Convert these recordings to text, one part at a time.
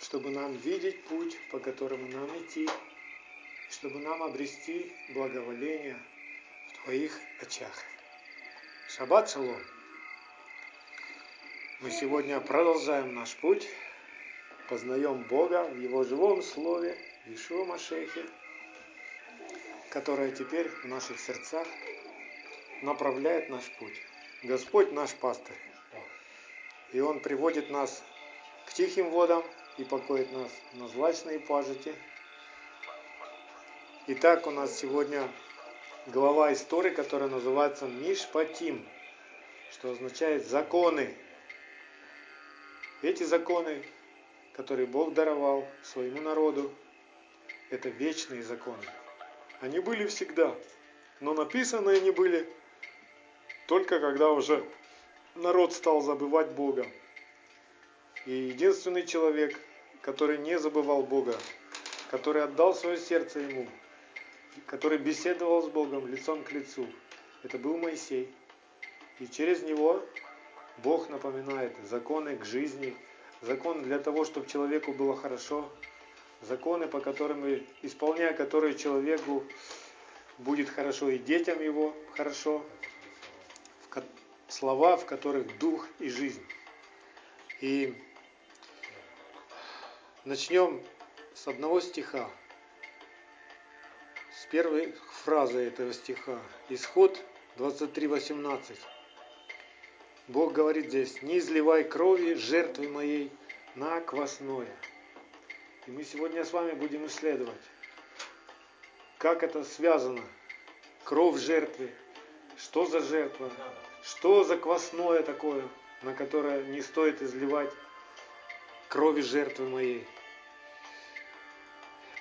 чтобы нам видеть путь, по которому нам идти, чтобы нам обрести благоволение в Твоих очах. Шаббат шалом! Мы сегодня продолжаем наш путь, познаем Бога в Его живом Слове, в Ишуа Машехе, которое теперь в наших сердцах направляет наш путь. Господь наш пастырь. И Он приводит нас к тихим водам и покоит нас на злачные пажити. Итак, у нас сегодня глава истории, которая называется Мишпатим, что означает законы. Эти законы, которые Бог даровал своему народу, это вечные законы. Они были всегда, но написаны они были только когда уже народ стал забывать Бога. И единственный человек, который не забывал Бога, который отдал свое сердце Ему, который беседовал с Богом лицом к лицу, это был Моисей. И через него Бог напоминает законы к жизни, законы для того, чтобы человеку было хорошо, законы, по которым, исполняя которые человеку будет хорошо и детям его хорошо, слова, в которых дух и жизнь. И начнем с одного стиха, с первой фразы этого стиха. Исход 23.18. Бог говорит здесь, не изливай крови жертвы моей на квасное. И мы сегодня с вами будем исследовать, как это связано. Кровь жертвы, что за жертва, что за квасное такое, на которое не стоит изливать крови жертвы моей?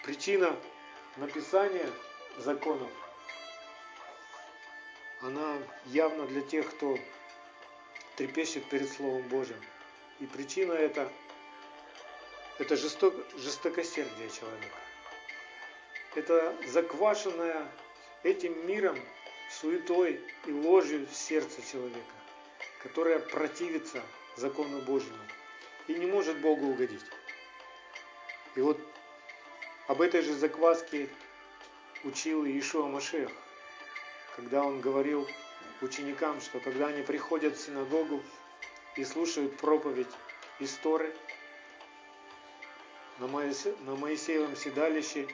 Причина написания законов, она явно для тех, кто трепещет перед Словом Божьим. И причина это, это жесток, жестокосердие человека. Это заквашенная этим миром суетой и ложью в сердце человека, которая противится закону Божьему и не может Богу угодить. И вот об этой же закваске учил Иешуа Машех, когда он говорил ученикам, что когда они приходят в синагогу и слушают проповедь истории на Моисеевом седалище,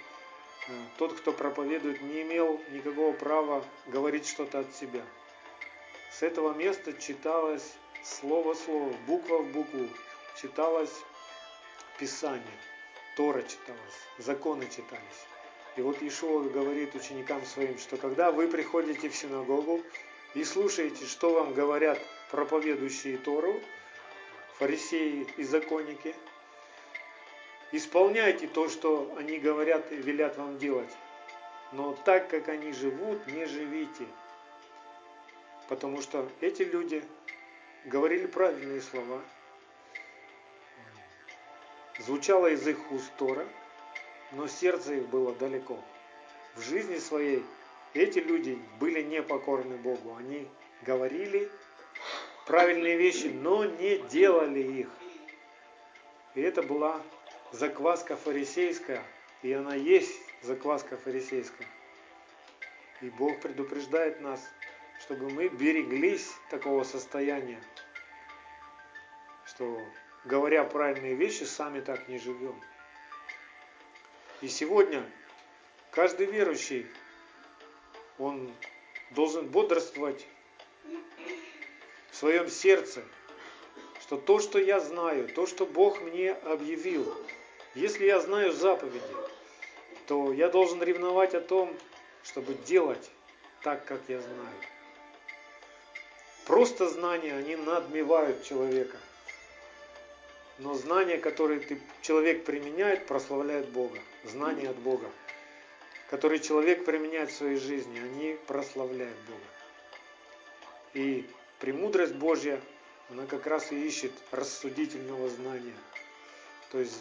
Э, тот, кто проповедует, не имел никакого права говорить что-то от себя. С этого места читалось слово в слово, буква в букву, читалось Писание, Тора читалось, законы читались. И вот Ишуа говорит ученикам своим, что когда вы приходите в синагогу и слушаете, что вам говорят проповедующие Тору, фарисеи и законники – Исполняйте то, что они говорят и велят вам делать. Но так, как они живут, не живите. Потому что эти люди говорили правильные слова. Звучало из их уст Тора, но сердце их было далеко. В жизни своей эти люди были непокорны Богу. Они говорили правильные вещи, но не делали их. И это была закваска фарисейская, и она есть закваска фарисейская. И Бог предупреждает нас, чтобы мы береглись такого состояния, что говоря правильные вещи, сами так не живем. И сегодня каждый верующий, он должен бодрствовать в своем сердце, что то, что я знаю, то, что Бог мне объявил, если я знаю заповеди, то я должен ревновать о том, чтобы делать так, как я знаю. Просто знания, они надмевают человека. Но знания, которые ты, человек применяет, прославляют Бога. Знания от Бога, которые человек применяет в своей жизни, они прославляют Бога. И премудрость Божья, она как раз и ищет рассудительного знания. То есть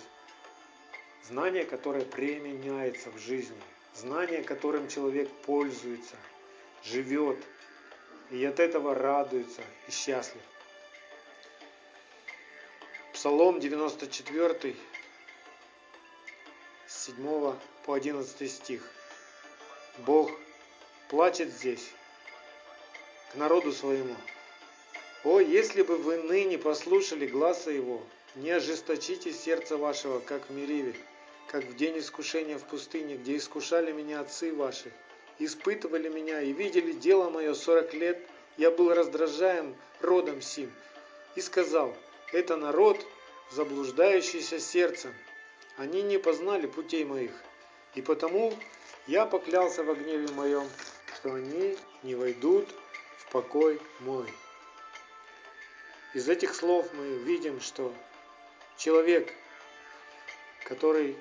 Знание, которое применяется в жизни. Знание, которым человек пользуется, живет. И от этого радуется и счастлив. Псалом 94, с 7 по 11 стих. Бог плачет здесь к народу своему. О, если бы вы ныне послушали гласа Его, не ожесточите сердце вашего, как в Мериве, как в день искушения в пустыне, где искушали меня отцы ваши, испытывали меня и видели дело мое сорок лет, я был раздражаем родом сим, и сказал, это народ, заблуждающийся сердцем, они не познали путей моих, и потому я поклялся в гневе моем, что они не войдут в покой мой. Из этих слов мы видим, что человек, который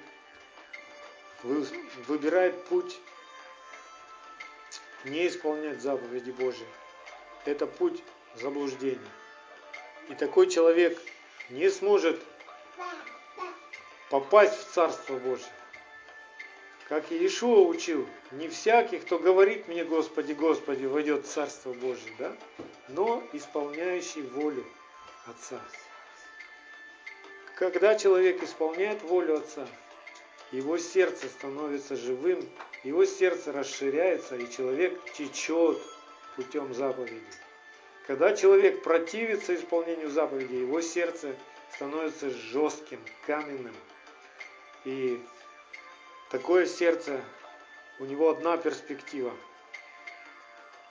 выбирает путь не исполнять заповеди Божьи, это путь заблуждения. И такой человек не сможет попасть в Царство Божье. Как Иешуа учил, не всякий, кто говорит мне, Господи, Господи, войдет в Царство Божье, да? но исполняющий волю Отца. Когда человек исполняет волю Отца, его сердце становится живым, его сердце расширяется, и человек течет путем заповедей. Когда человек противится исполнению заповедей, его сердце становится жестким, каменным. И такое сердце, у него одна перспектива –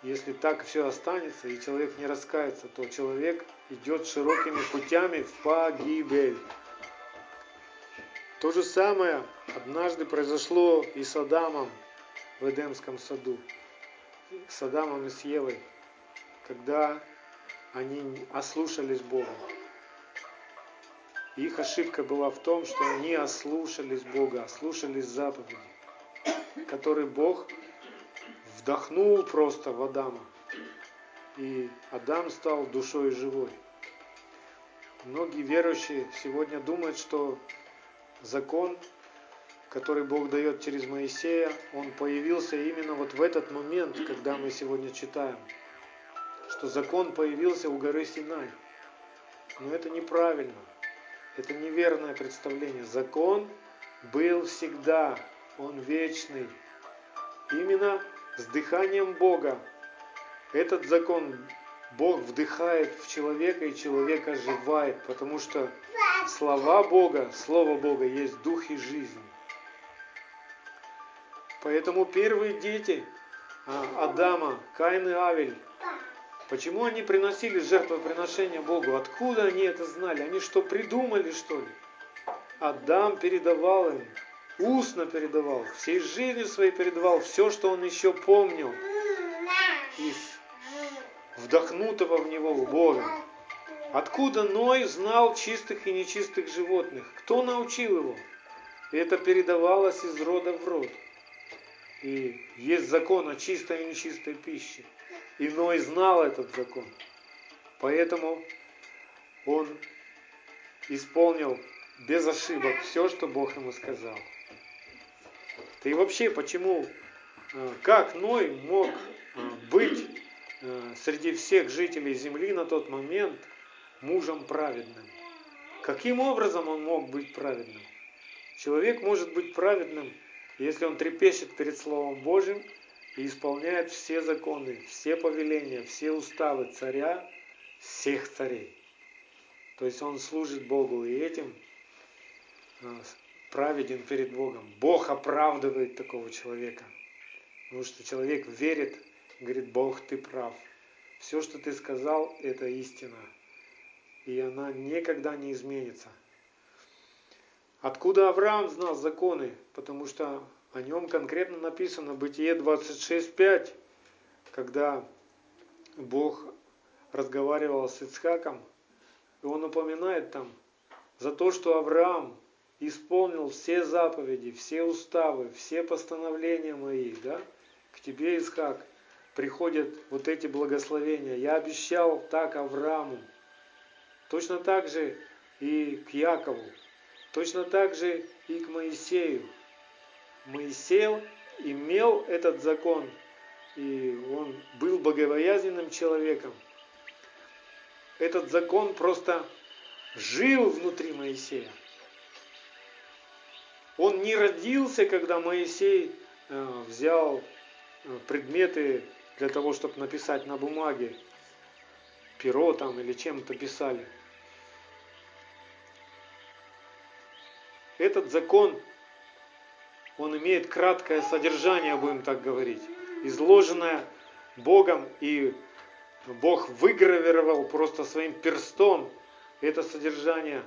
если так все останется, и человек не раскается, то человек идет широкими путями в погибель. То же самое однажды произошло и с Адамом в Эдемском саду, с Адамом и с Евой, когда они ослушались Бога. Их ошибка была в том, что они ослушались Бога, ослушались заповеди, которые Бог вдохнул просто в Адама. И Адам стал душой живой. Многие верующие сегодня думают, что закон, который Бог дает через Моисея, он появился именно вот в этот момент, когда мы сегодня читаем. Что закон появился у горы Синай. Но это неправильно. Это неверное представление. Закон был всегда. Он вечный. Именно с дыханием Бога. Этот закон Бог вдыхает в человека, и человек оживает, потому что слова Бога, Слово Бога есть дух и жизнь. Поэтому первые дети а, Адама, Каин и Авель, почему они приносили жертвоприношение Богу? Откуда они это знали? Они что, придумали, что ли? Адам передавал им устно передавал, всей жизнью своей передавал все, что он еще помнил из вдохнутого в него Бога. Откуда Ной знал чистых и нечистых животных? Кто научил его? Это передавалось из рода в род. И есть закон о чистой и нечистой пище. И Ной знал этот закон. Поэтому он исполнил без ошибок все, что Бог ему сказал. Да и вообще, почему, э, как Ной мог э, быть э, среди всех жителей земли на тот момент мужем праведным? Каким образом он мог быть праведным? Человек может быть праведным, если он трепещет перед Словом Божьим и исполняет все законы, все повеления, все уставы царя, всех царей. То есть он служит Богу и этим праведен перед Богом. Бог оправдывает такого человека. Потому что человек верит, говорит, Бог, ты прав. Все, что ты сказал, это истина. И она никогда не изменится. Откуда Авраам знал законы? Потому что о нем конкретно написано Бытие 26.5, когда Бог разговаривал с Ицхаком, и он упоминает там за то, что Авраам исполнил все заповеди, все уставы, все постановления мои, да, к тебе, Исхак, приходят вот эти благословения. Я обещал так Аврааму, точно так же и к Якову, точно так же и к Моисею. Моисей имел этот закон, и он был богобоязненным человеком. Этот закон просто жил внутри Моисея. Он не родился, когда Моисей э, взял э, предметы для того, чтобы написать на бумаге, перо там или чем-то писали. Этот закон, он имеет краткое содержание, будем так говорить, изложенное Богом, и Бог выгравировал просто своим перстом это содержание.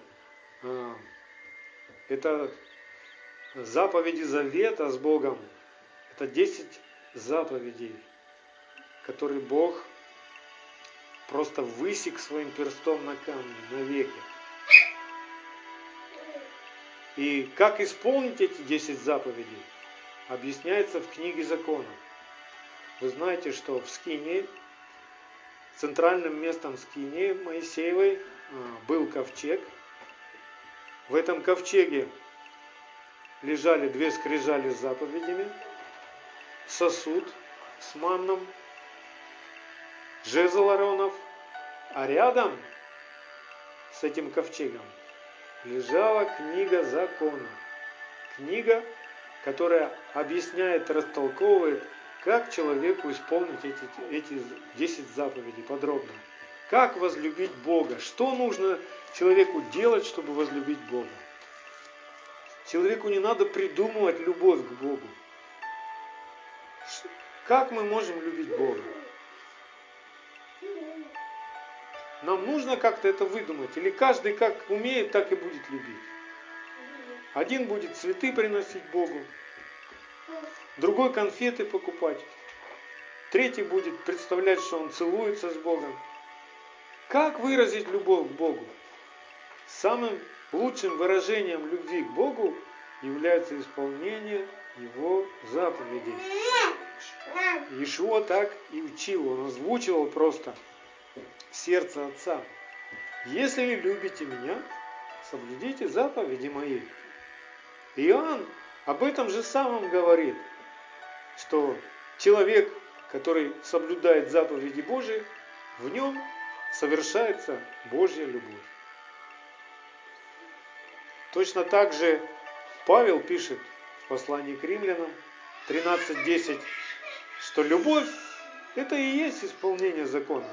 А, это заповеди завета с Богом. Это 10 заповедей, которые Бог просто высек своим перстом на камне навеки. И как исполнить эти 10 заповедей, объясняется в книге закона. Вы знаете, что в Скине, центральным местом Скине Моисеевой а, был ковчег. В этом ковчеге лежали две скрижали с заповедями, сосуд с манном, жезл Аронов, а рядом с этим ковчегом лежала книга закона. Книга, которая объясняет, растолковывает, как человеку исполнить эти, эти 10 заповедей подробно. Как возлюбить Бога? Что нужно человеку делать, чтобы возлюбить Бога? Человеку не надо придумывать любовь к Богу. Как мы можем любить Бога? Нам нужно как-то это выдумать. Или каждый как умеет, так и будет любить. Один будет цветы приносить Богу, другой конфеты покупать, третий будет представлять, что он целуется с Богом. Как выразить любовь к Богу? Самым лучшим выражением любви к Богу является исполнение Его заповедей. Ишуа так и учил, он озвучивал просто сердце Отца. Если любите меня, соблюдите заповеди мои. Иоанн об этом же самом говорит, что человек, который соблюдает заповеди Божии, в нем совершается Божья любовь. Точно так же Павел пишет в послании к римлянам 13.10, что любовь – это и есть исполнение закона.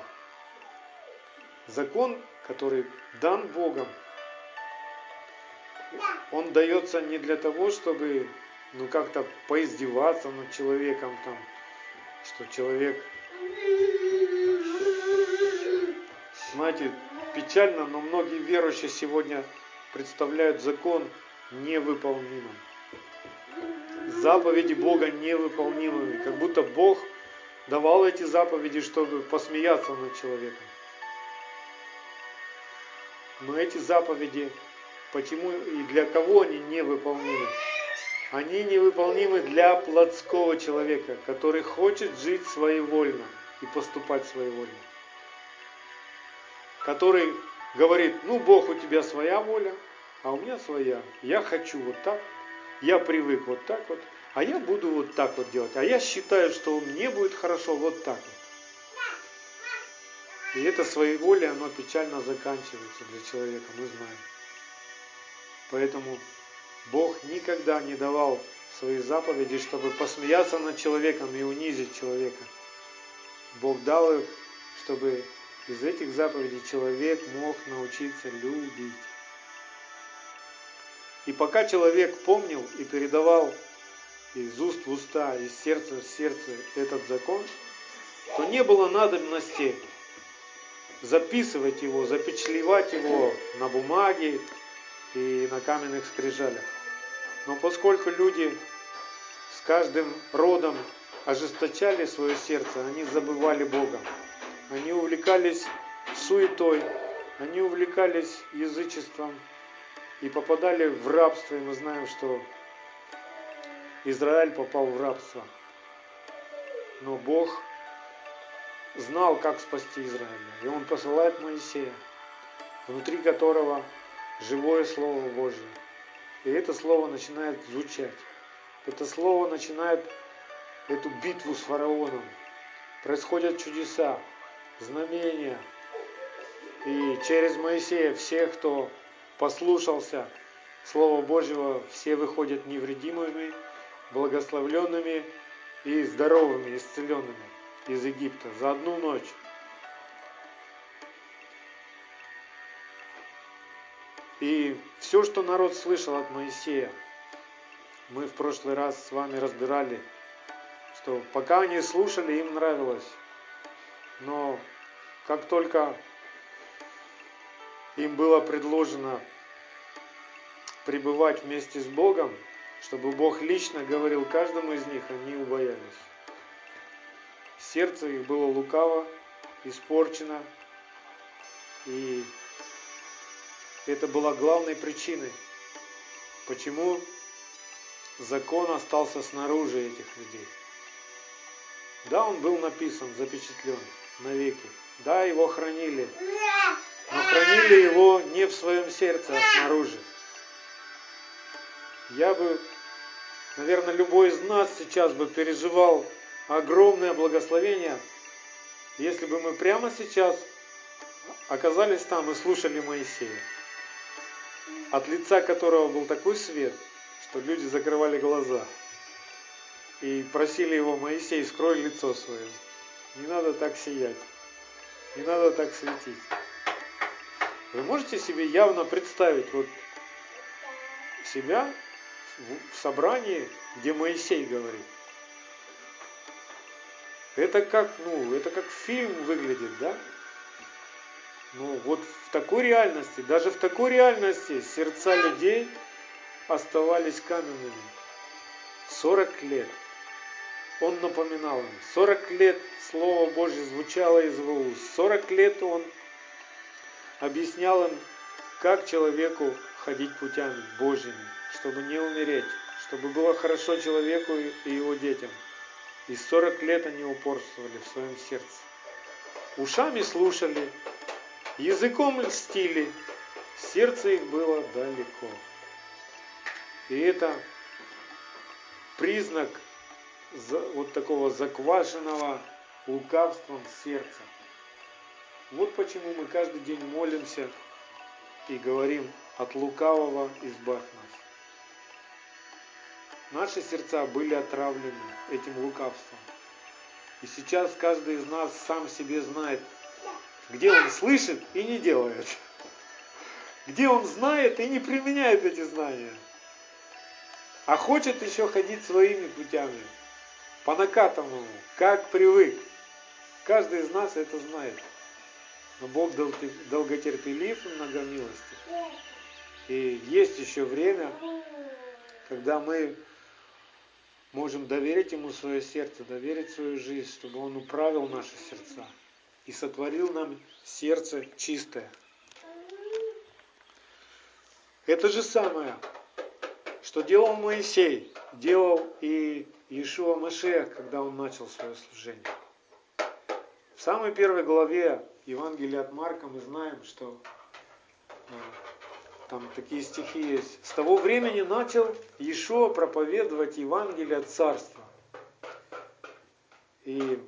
Закон, который дан Богом, он дается не для того, чтобы ну как-то поиздеваться над человеком там, что человек Знаете, печально, но многие верующие сегодня представляют закон невыполнимым. Заповеди Бога невыполнимыми. Как будто Бог давал эти заповеди, чтобы посмеяться над человеком. Но эти заповеди, почему и для кого они невыполнимы? Они невыполнимы для плотского человека, который хочет жить своевольно и поступать своевольно который говорит, ну Бог у тебя своя воля, а у меня своя. Я хочу вот так, я привык вот так вот, а я буду вот так вот делать. А я считаю, что мне будет хорошо вот так вот. И это своеволие, оно печально заканчивается для человека, мы знаем. Поэтому Бог никогда не давал свои заповеди, чтобы посмеяться над человеком и унизить человека. Бог дал их, чтобы из этих заповедей человек мог научиться любить. И пока человек помнил и передавал из уст в уста, из сердца в сердце этот закон, то не было надобности записывать его, запечатлевать его на бумаге и на каменных скрижалях. Но поскольку люди с каждым родом ожесточали свое сердце, они забывали Бога они увлекались суетой, они увлекались язычеством и попадали в рабство. И мы знаем, что Израиль попал в рабство. Но Бог знал, как спасти Израиля. И Он посылает Моисея, внутри которого живое Слово Божье. И это Слово начинает звучать. Это Слово начинает эту битву с фараоном. Происходят чудеса знамения. И через Моисея всех, кто послушался Слова Божьего все выходят невредимыми, благословленными и здоровыми, исцеленными из Египта за одну ночь. И все, что народ слышал от Моисея, мы в прошлый раз с вами разбирали, что пока они слушали, им нравилось. Но как только им было предложено пребывать вместе с Богом, чтобы Бог лично говорил каждому из них, они убоялись. Сердце их было лукаво, испорчено, и это была главной причиной, почему закон остался снаружи этих людей. Да, он был написан, запечатлен навеки. Да, его хранили. Но хранили его не в своем сердце, а снаружи. Я бы, наверное, любой из нас сейчас бы переживал огромное благословение, если бы мы прямо сейчас оказались там и слушали Моисея, от лица которого был такой свет, что люди закрывали глаза и просили его, Моисей, скрой лицо свое. Не надо так сиять, не надо так светить. Вы можете себе явно представить вот себя в собрании, где Моисей говорит. Это как, ну, это как фильм выглядит, да? Ну, вот в такой реальности, даже в такой реальности сердца людей оставались каменными. 40 лет. Он напоминал им. 40 лет Слово Божье звучало из его уст. 40 лет он объяснял им, как человеку ходить путями Божьими, чтобы не умереть, чтобы было хорошо человеку и его детям. И 40 лет они упорствовали в своем сердце. Ушами слушали, языком льстили, сердце их было далеко. И это признак вот такого заквашенного лукавством сердца. Вот почему мы каждый день молимся и говорим от лукавого избавь нас. Наши сердца были отравлены этим лукавством. И сейчас каждый из нас сам себе знает, где он слышит и не делает. Где он знает и не применяет эти знания. А хочет еще ходить своими путями. По накатанному, как привык. Каждый из нас это знает. Но Бог долготерпелив и многомилостив. И есть еще время, когда мы можем доверить Ему свое сердце, доверить свою жизнь, чтобы Он управил наши сердца и сотворил нам сердце чистое. Это же самое, что делал Моисей, делал и Иешуа Машех, когда он начал свое служение. В самой первой главе Евангелия от Марка мы знаем, что а, там такие стихи есть. С того времени начал Иешуа проповедовать Евангелие Царства. И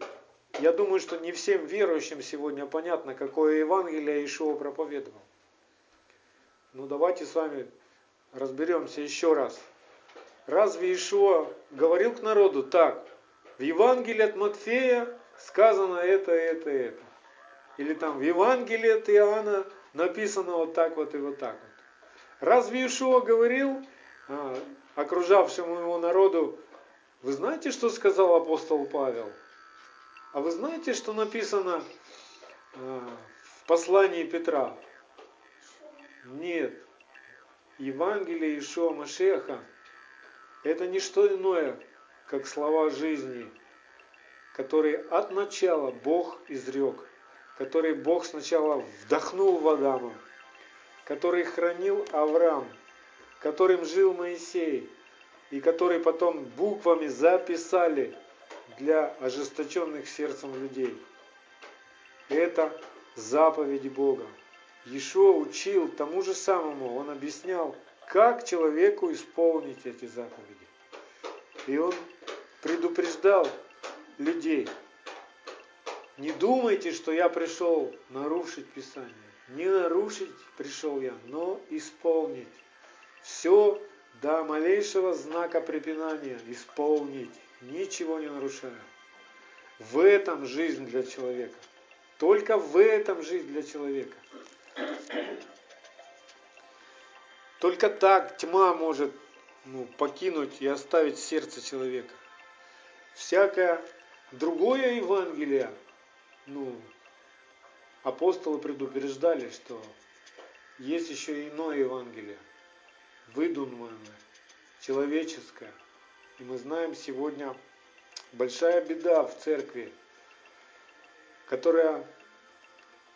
я думаю, что не всем верующим сегодня понятно, какое Евангелие Иешуа проповедовал. Ну давайте с вами разберемся еще раз. Разве Иешуа говорил к народу так? В Евангелии от Матфея сказано это, это, это. Или там в Евангелии от Иоанна написано вот так вот и вот так вот. Разве Ишуа говорил а, окружавшему его народу, вы знаете, что сказал апостол Павел? А вы знаете, что написано а, в послании Петра? Нет. Евангелие Ишуа Машеха – это не что иное, как слова жизни, которые от начала Бог изрек, которые Бог сначала вдохнул в Адама, который хранил Авраам, которым жил Моисей, и который потом буквами записали для ожесточенных сердцем людей. Это заповеди Бога. Ешо учил тому же самому, он объяснял, как человеку исполнить эти заповеди. И он предупреждал людей, не думайте, что я пришел нарушить Писание. Не нарушить пришел я, но исполнить. все до малейшего знака препинания исполнить, ничего не нарушая. В этом жизнь для человека. Только в этом жизнь для человека. Только так тьма может ну, покинуть и оставить сердце человека. Всякое другое Евангелие, ну, апостолы предупреждали, что есть еще иное Евангелие, выдуманное, человеческое. И мы знаем сегодня большая беда в церкви, которая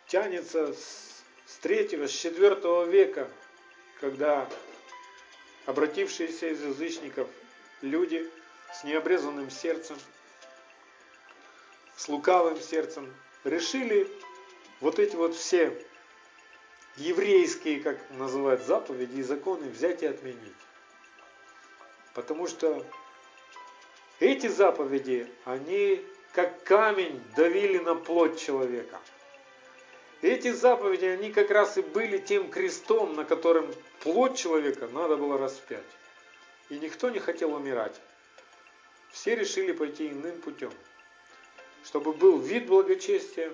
тянется с, третьего, с четвертого века, когда обратившиеся из язычников люди с необрезанным сердцем, с лукавым сердцем, решили вот эти вот все еврейские, как называют, заповеди и законы взять и отменить. Потому что эти заповеди, они как камень давили на плоть человека. Эти заповеди, они как раз и были тем крестом, на котором плоть человека надо было распять. И никто не хотел умирать. Все решили пойти иным путем. Чтобы был вид благочестия,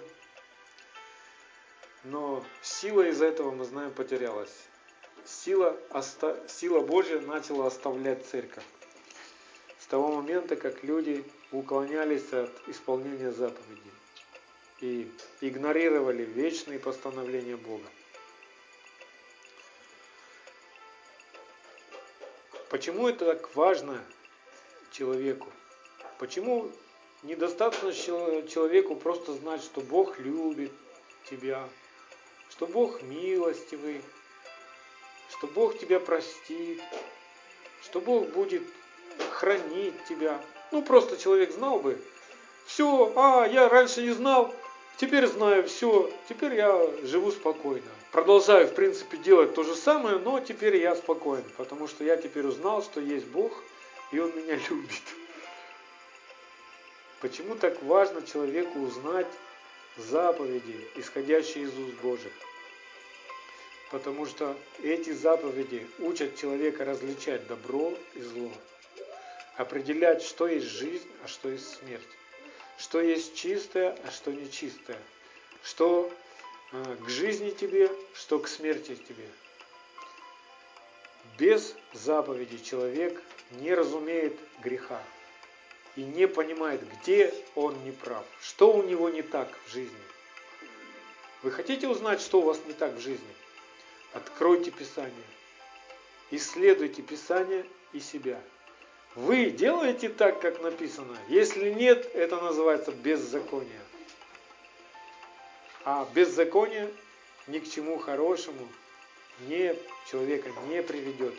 но сила из-за этого, мы знаем, потерялась. Сила, оста... сила Божья начала оставлять церковь. С того момента, как люди уклонялись от исполнения заповедей и игнорировали вечные постановления Бога. Почему это так важно человеку? Почему недостаточно человеку просто знать, что Бог любит тебя, что Бог милостивый, что Бог тебя простит, что Бог будет хранить тебя. Ну, просто человек знал бы, все, а, я раньше не знал, теперь знаю, все, теперь я живу спокойно. Продолжаю, в принципе, делать то же самое, но теперь я спокоен, потому что я теперь узнал, что есть Бог, и Он меня любит. Почему так важно человеку узнать заповеди, исходящие из уст Божьих? Потому что эти заповеди учат человека различать добро и зло, определять, что есть жизнь, а что есть смерть, что есть чистое, а что нечистое, что э, к жизни тебе, что к смерти тебе. Без заповеди человек не разумеет греха и не понимает, где он не прав, что у него не так в жизни. Вы хотите узнать, что у вас не так в жизни? Откройте Писание. Исследуйте Писание и себя. Вы делаете так, как написано. Если нет, это называется беззаконие. А беззаконие ни к чему хорошему не, человека не приведет.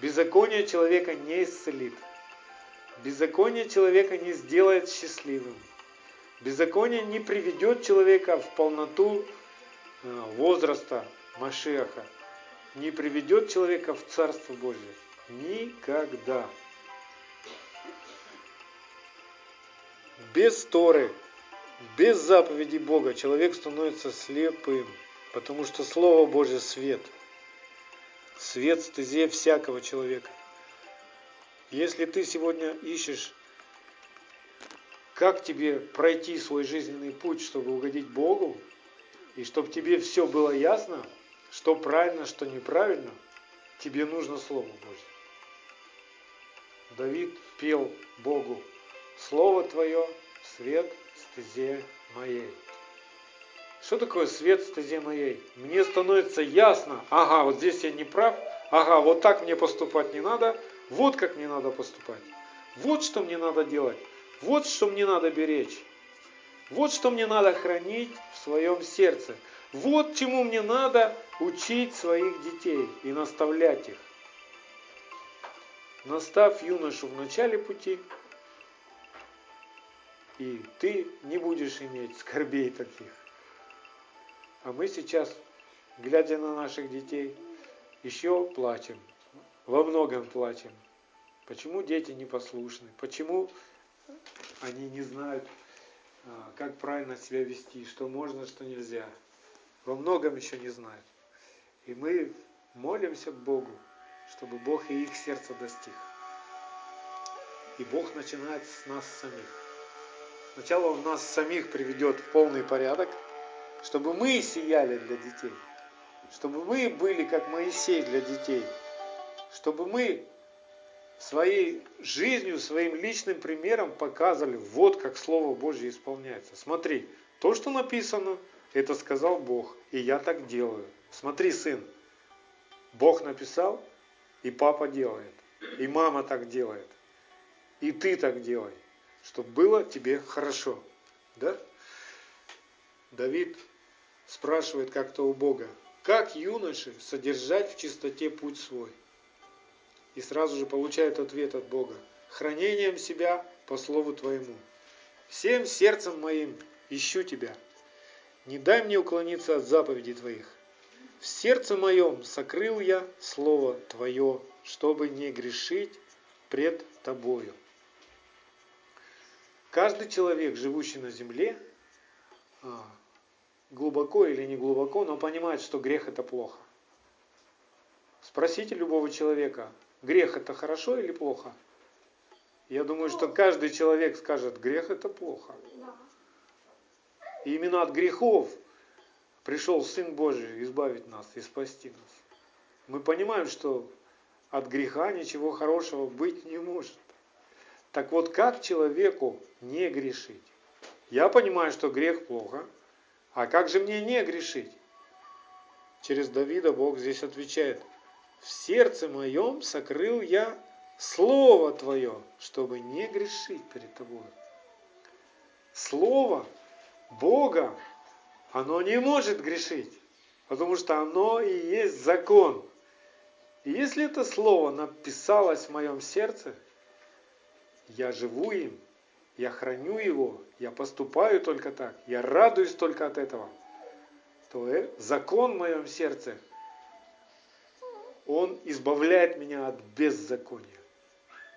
Беззаконие человека не исцелит. Беззаконие человека не сделает счастливым. Беззаконие не приведет человека в полноту э, возраста Машеха, не приведет человека в Царство Божие. Никогда. Без Торы, без заповеди Бога человек становится слепым, потому что Слово Божье свет. Свет стезе всякого человека. Если ты сегодня ищешь, как тебе пройти свой жизненный путь, чтобы угодить Богу, и чтобы тебе все было ясно, что правильно, что неправильно, тебе нужно Слово Божье. Давид пел Богу, Слово Твое – свет стезе моей. Что такое свет стезе моей? Мне становится ясно, ага, вот здесь я не прав, ага, вот так мне поступать не надо, вот как мне надо поступать, вот что мне надо делать, вот что мне надо беречь, вот что мне надо хранить в своем сердце – вот чему мне надо учить своих детей и наставлять их. Настав юношу в начале пути, и ты не будешь иметь скорбей таких. А мы сейчас, глядя на наших детей, еще плачем, во многом плачем. Почему дети непослушны? Почему они не знают, а, как правильно себя вести, что можно, что нельзя? во многом еще не знают. И мы молимся Богу, чтобы Бог и их сердце достиг. И Бог начинает с нас самих. Сначала Он нас самих приведет в полный порядок, чтобы мы сияли для детей, чтобы мы были как Моисей для детей, чтобы мы своей жизнью, своим личным примером показывали, вот как Слово Божье исполняется. Смотри, то, что написано, это сказал Бог, и я так делаю. Смотри, сын, Бог написал, и папа делает, и мама так делает, и ты так делай, чтобы было тебе хорошо. Да? Давид спрашивает как-то у Бога, как юноши содержать в чистоте путь свой? И сразу же получает ответ от Бога. Хранением себя по слову Твоему. Всем сердцем моим ищу Тебя. Не дай мне уклониться от заповедей Твоих. В сердце моем сокрыл я Слово Твое, чтобы не грешить пред Тобою. Каждый человек, живущий на земле, а, глубоко или не глубоко, но понимает, что грех это плохо. Спросите любого человека, грех это хорошо или плохо? Я думаю, что каждый человек скажет, грех это плохо. И именно от грехов пришел Сын Божий избавить нас и спасти нас. Мы понимаем, что от греха ничего хорошего быть не может. Так вот, как человеку не грешить? Я понимаю, что грех плохо, а как же мне не грешить? Через Давида Бог здесь отвечает, в сердце моем сокрыл я Слово Твое, чтобы не грешить перед Тобой. Слово Бога, оно не может грешить, потому что оно и есть закон. И если это слово написалось в моем сердце, я живу им, я храню его, я поступаю только так, я радуюсь только от этого, то э, закон в моем сердце, он избавляет меня от беззакония.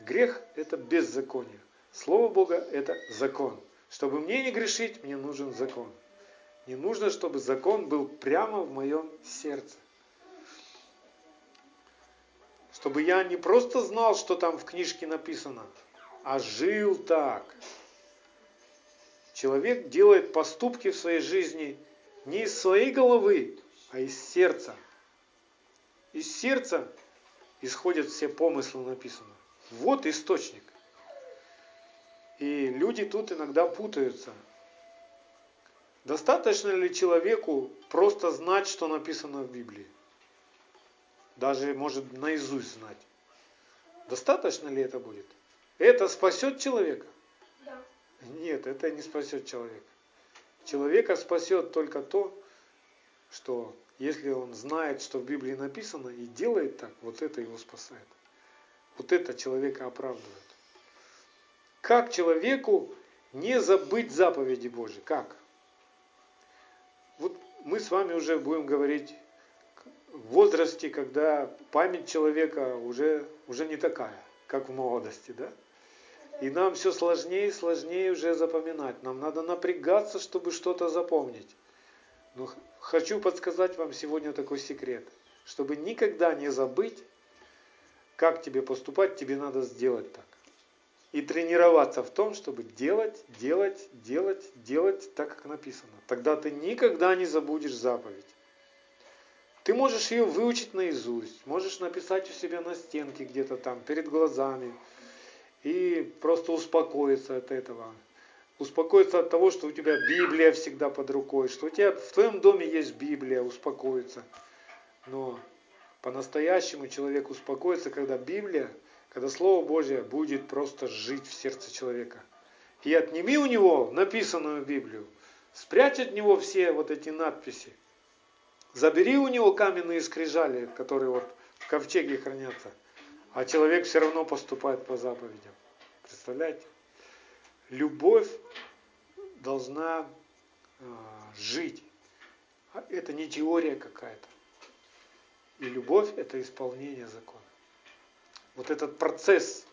Грех – это беззаконие. Слово Бога – это закон. Чтобы мне не грешить, мне нужен закон. Не нужно, чтобы закон был прямо в моем сердце. Чтобы я не просто знал, что там в книжке написано, а жил так. Человек делает поступки в своей жизни не из своей головы, а из сердца. Из сердца исходят все помыслы написано. Вот источник. И люди тут иногда путаются. Достаточно ли человеку просто знать, что написано в Библии? Даже, может, наизусть знать. Достаточно ли это будет? Это спасет человека? Да. Нет, это не спасет человека. Человека спасет только то, что если он знает, что в Библии написано, и делает так, вот это его спасает. Вот это человека оправдывает. Как человеку не забыть заповеди Божьи? Как? Вот мы с вами уже будем говорить в возрасте, когда память человека уже, уже не такая, как в молодости, да? И нам все сложнее и сложнее уже запоминать. Нам надо напрягаться, чтобы что-то запомнить. Но хочу подсказать вам сегодня такой секрет. Чтобы никогда не забыть, как тебе поступать, тебе надо сделать так. И тренироваться в том, чтобы делать, делать, делать, делать так, как написано. Тогда ты никогда не забудешь заповедь. Ты можешь ее выучить наизусть, можешь написать у себя на стенке где-то там, перед глазами, и просто успокоиться от этого. Успокоиться от того, что у тебя Библия всегда под рукой, что у тебя в твоем доме есть Библия, успокоиться. Но по-настоящему человек успокоится, когда Библия, когда Слово Божье будет просто жить в сердце человека. И отними у него написанную Библию, спрячь от него все вот эти надписи, забери у него каменные скрижали, которые вот в ковчеге хранятся – а человек все равно поступает по заповедям. Представляете? Любовь должна э, жить. А это не теория какая-то. И любовь – это исполнение закона. Вот этот процесс,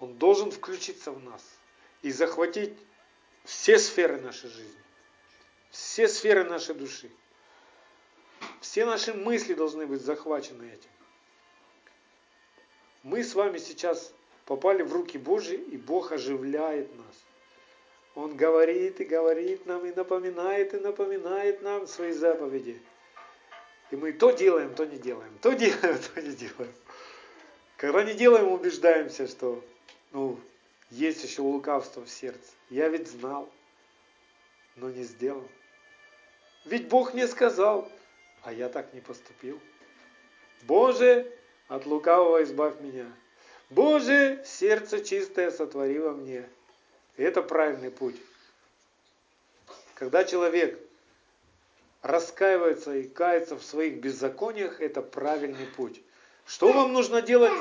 он должен включиться в нас и захватить все сферы нашей жизни, все сферы нашей души. Все наши мысли должны быть захвачены этим. Мы с вами сейчас попали в руки Божьи, и Бог оживляет нас. Он говорит и говорит нам, и напоминает, и напоминает нам свои заповеди. И мы то делаем, то не делаем, то делаем, то не делаем. Когда не делаем, убеждаемся, что ну, есть еще лукавство в сердце. Я ведь знал, но не сделал. Ведь Бог мне сказал, а я так не поступил. Боже, от лукавого избавь меня. Боже, сердце чистое сотвори во мне. это правильный путь. Когда человек раскаивается и кается в своих беззакониях, это правильный путь. Что вам нужно делать,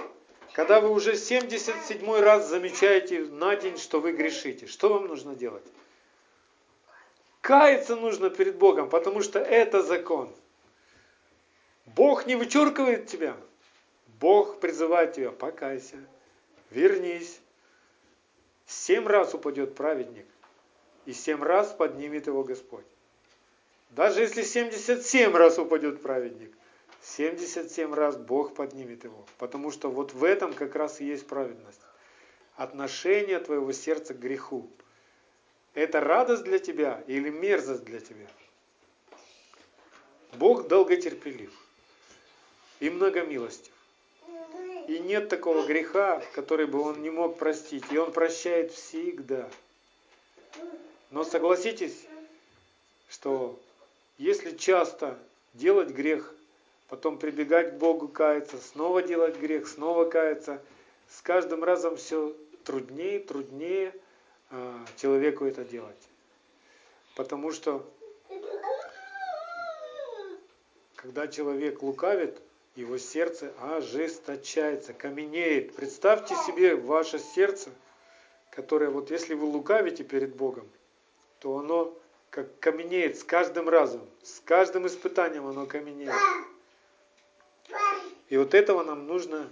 когда вы уже 77 раз замечаете на день, что вы грешите? Что вам нужно делать? Каяться нужно перед Богом, потому что это закон. Бог не вычеркивает тебя. Бог призывает тебя, покайся, вернись. Семь раз упадет праведник, и семь раз поднимет его Господь. Даже если 77 раз упадет праведник, 77 раз Бог поднимет его. Потому что вот в этом как раз и есть праведность. Отношение твоего сердца к греху. Это радость для тебя или мерзость для тебя? Бог долготерпелив и многомилостив. И нет такого греха, который бы он не мог простить. И он прощает всегда. Но согласитесь, что если часто делать грех, потом прибегать к Богу, каяться, снова делать грех, снова каяться, с каждым разом все труднее, труднее э, человеку это делать. Потому что когда человек лукавит, его сердце ожесточается, каменеет. Представьте себе ваше сердце, которое вот если вы лукавите перед Богом, то оно как каменеет с каждым разом, с каждым испытанием оно каменеет. И вот этого нам нужно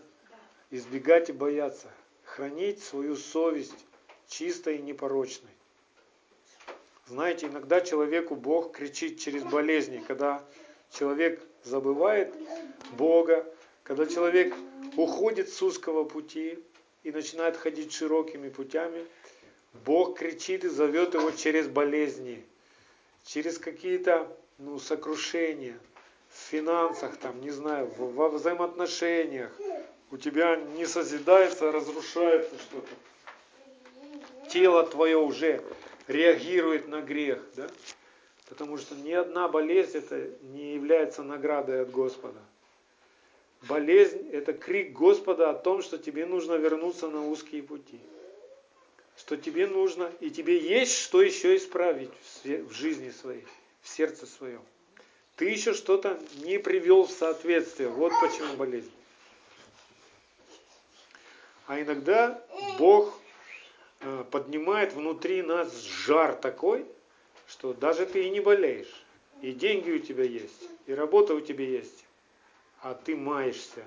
избегать и бояться, хранить свою совесть чистой и непорочной. Знаете, иногда человеку Бог кричит через болезни, когда человек забывает Бога, когда человек уходит с узкого пути и начинает ходить широкими путями, Бог кричит и зовет его через болезни, через какие-то ну, сокрушения в финансах, там, не знаю, во взаимоотношениях. У тебя не созидается, а разрушается что-то. Тело твое уже реагирует на грех, да? Потому что ни одна болезнь это не является наградой от Господа. Болезнь – это крик Господа о том, что тебе нужно вернуться на узкие пути. Что тебе нужно, и тебе есть что еще исправить в жизни своей, в сердце своем. Ты еще что-то не привел в соответствие. Вот почему болезнь. А иногда Бог э, поднимает внутри нас жар такой, что даже ты и не болеешь, и деньги у тебя есть, и работа у тебя есть, а ты маешься.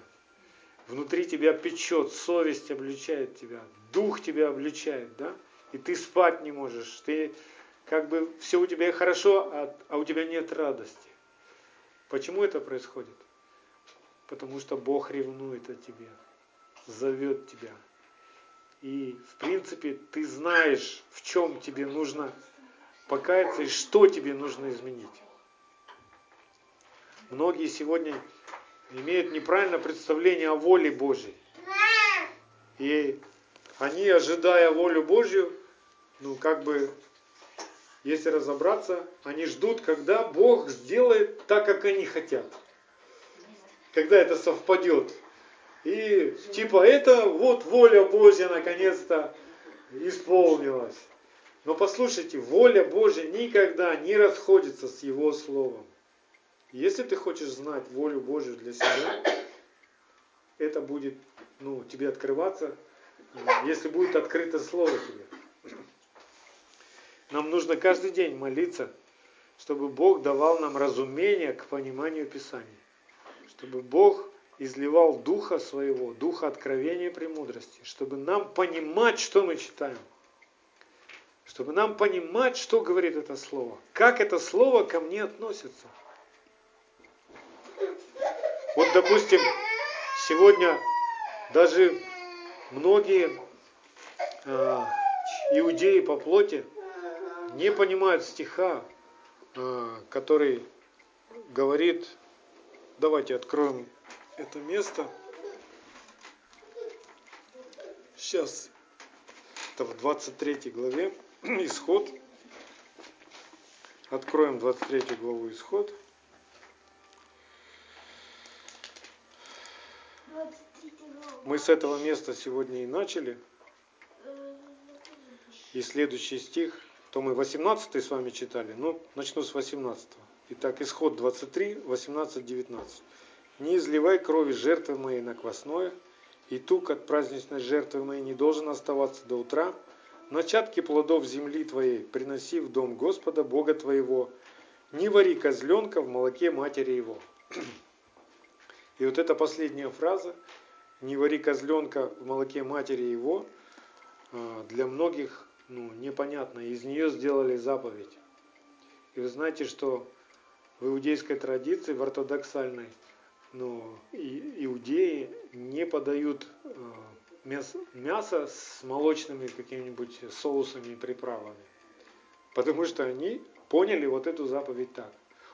Внутри тебя печет, совесть обличает тебя, дух тебя обличает, да? И ты спать не можешь, ты как бы все у тебя хорошо, а, а у тебя нет радости. Почему это происходит? Потому что Бог ревнует о тебе, зовет тебя. И в принципе ты знаешь, в чем тебе нужно покаяться и что тебе нужно изменить. Многие сегодня имеют неправильное представление о воле Божьей. И они, ожидая волю Божью, ну как бы, если разобраться, они ждут, когда Бог сделает так, как они хотят. Когда это совпадет. И типа это вот воля Божья наконец-то исполнилась. Но послушайте, воля Божья никогда не расходится с Его Словом. Если ты хочешь знать волю Божью для себя, это будет ну, тебе открываться, если будет открыто Слово тебе. Нам нужно каждый день молиться, чтобы Бог давал нам разумение к пониманию Писания. Чтобы Бог изливал Духа Своего, Духа откровения и премудрости, чтобы нам понимать, что мы читаем – чтобы нам понимать, что говорит это слово, как это слово ко мне относится. Вот, допустим, сегодня Даже многие э, иудеи по плоти не понимают стиха, э, который говорит, давайте откроем это место. Сейчас, это в 23 главе, исход. Откроем 23 главу исход. Мы с этого места сегодня и начали. И следующий стих, то мы 18 с вами читали, ну, начну с 18. Итак, исход 23, 18, 19. «Не изливай крови жертвы моей на квасное, и тук от праздничной жертвы моей не должен оставаться до утра. Начатки плодов земли твоей приноси в дом Господа Бога твоего. Не вари козленка в молоке матери его». И вот эта последняя фраза – не вари козленка в молоке матери его, а, для многих ну, непонятно. Из нее сделали заповедь. И вы знаете, что в иудейской традиции, в ортодоксальной, ну, и, иудеи не подают э, мясо, с молочными какими-нибудь соусами и приправами. Потому что они поняли вот эту заповедь так.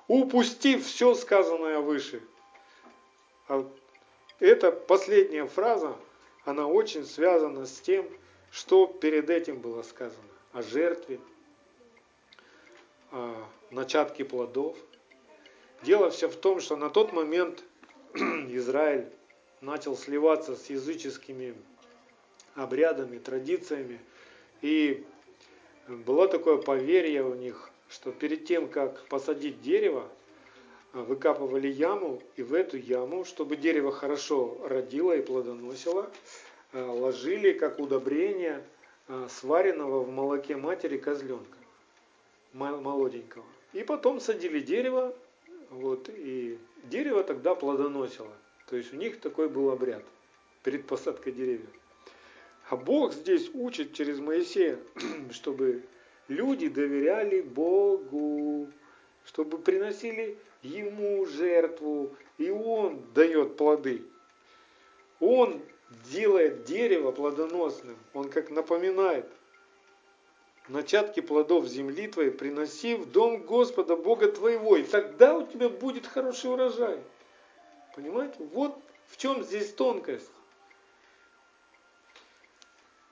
Упустив все сказанное выше. А эта последняя фраза, она очень связана с тем, что перед этим было сказано о жертве, о начатке плодов. Дело все в том, что на тот момент Израиль начал сливаться с языческими обрядами, традициями. И было такое поверье у них, что перед тем, как посадить дерево, выкапывали яму, и в эту яму, чтобы дерево хорошо родило и плодоносило, э, ложили как удобрение э, сваренного в молоке матери козленка молоденького. И потом садили дерево, вот, и дерево тогда плодоносило. То есть у них такой был обряд перед посадкой деревьев. А Бог здесь учит через Моисея, чтобы люди доверяли Богу, чтобы приносили ему жертву, и он дает плоды. Он делает дерево плодоносным. Он как напоминает. Начатки плодов земли твоей приноси в дом Господа Бога твоего, и тогда у тебя будет хороший урожай. Понимаете? Вот в чем здесь тонкость.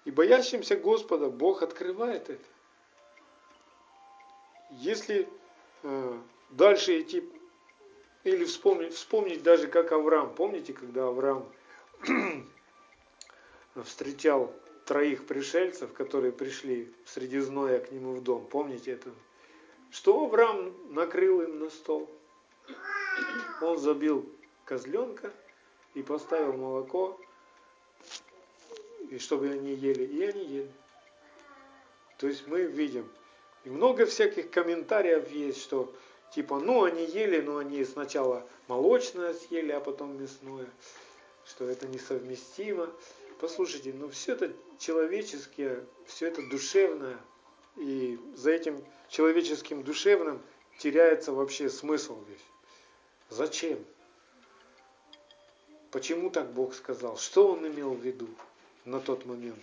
И боящимся Господа Бог открывает это. Если э, дальше идти или вспомнить, вспомнить даже как Авраам. Помните, когда Авраам встречал троих пришельцев, которые пришли среди зноя к нему в дом. Помните это? Что Авраам накрыл им на стол? Он забил козленка и поставил молоко, и чтобы они ели. И они ели. То есть мы видим. И много всяких комментариев есть, что Типа, ну они ели, но они сначала молочное съели, а потом мясное, что это несовместимо. Послушайте, ну все это человеческое, все это душевное, и за этим человеческим душевным теряется вообще смысл весь. Зачем? Почему так Бог сказал? Что Он имел в виду на тот момент?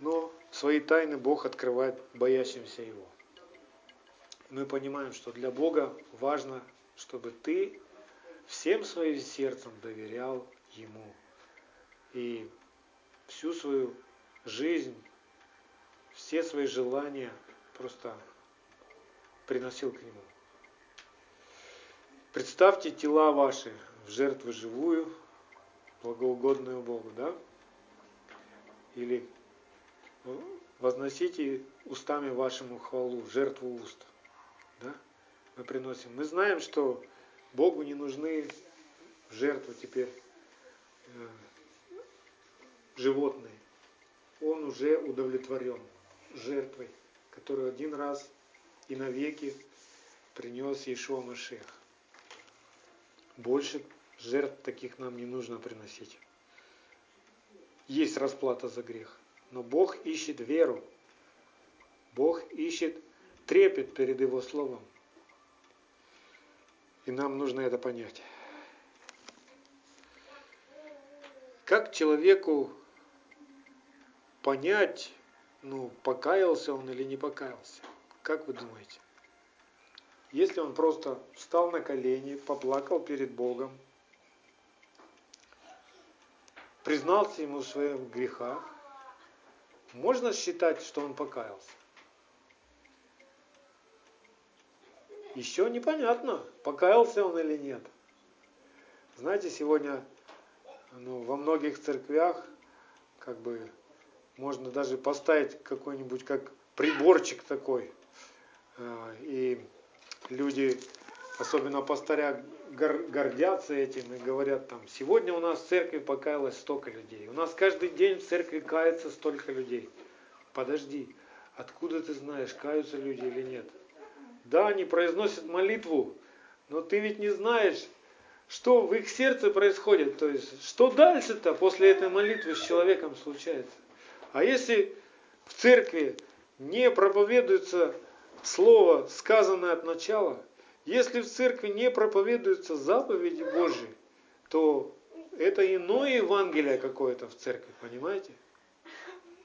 Но свои тайны Бог открывает боящимся Его мы понимаем, что для Бога важно, чтобы ты всем своим сердцем доверял Ему. И всю свою жизнь, все свои желания просто приносил к Нему. Представьте тела ваши в жертву живую, благоугодную Богу, да? Или возносите устами вашему хвалу, жертву уст да, мы приносим. Мы знаем, что Богу не нужны жертвы теперь э, животные. Он уже удовлетворен жертвой, которую один раз и навеки принес Иешуа Машех. Больше жертв таких нам не нужно приносить. Есть расплата за грех. Но Бог ищет веру. Бог ищет трепет перед Его Словом. И нам нужно это понять. как человеку понять, ну, покаялся он или не покаялся? Как вы думаете? Если он просто встал на колени, поплакал перед Богом, признался ему в своих грехах, можно считать, что он покаялся? Еще непонятно, покаялся он или нет. Знаете, сегодня ну, во многих церквях как бы можно даже поставить какой-нибудь как приборчик такой. А, и люди, особенно пастыря, гордятся этим и говорят там, сегодня у нас в церкви покаялось столько людей. У нас каждый день в церкви кается столько людей. Подожди, откуда ты знаешь, каются люди или нет? Да, они произносят молитву, но ты ведь не знаешь, что в их сердце происходит. То есть, что дальше-то после этой молитвы с человеком случается. А если в церкви не проповедуется слово, сказанное от начала, если в церкви не проповедуются заповеди Божьи, то это иное Евангелие какое-то в церкви, понимаете?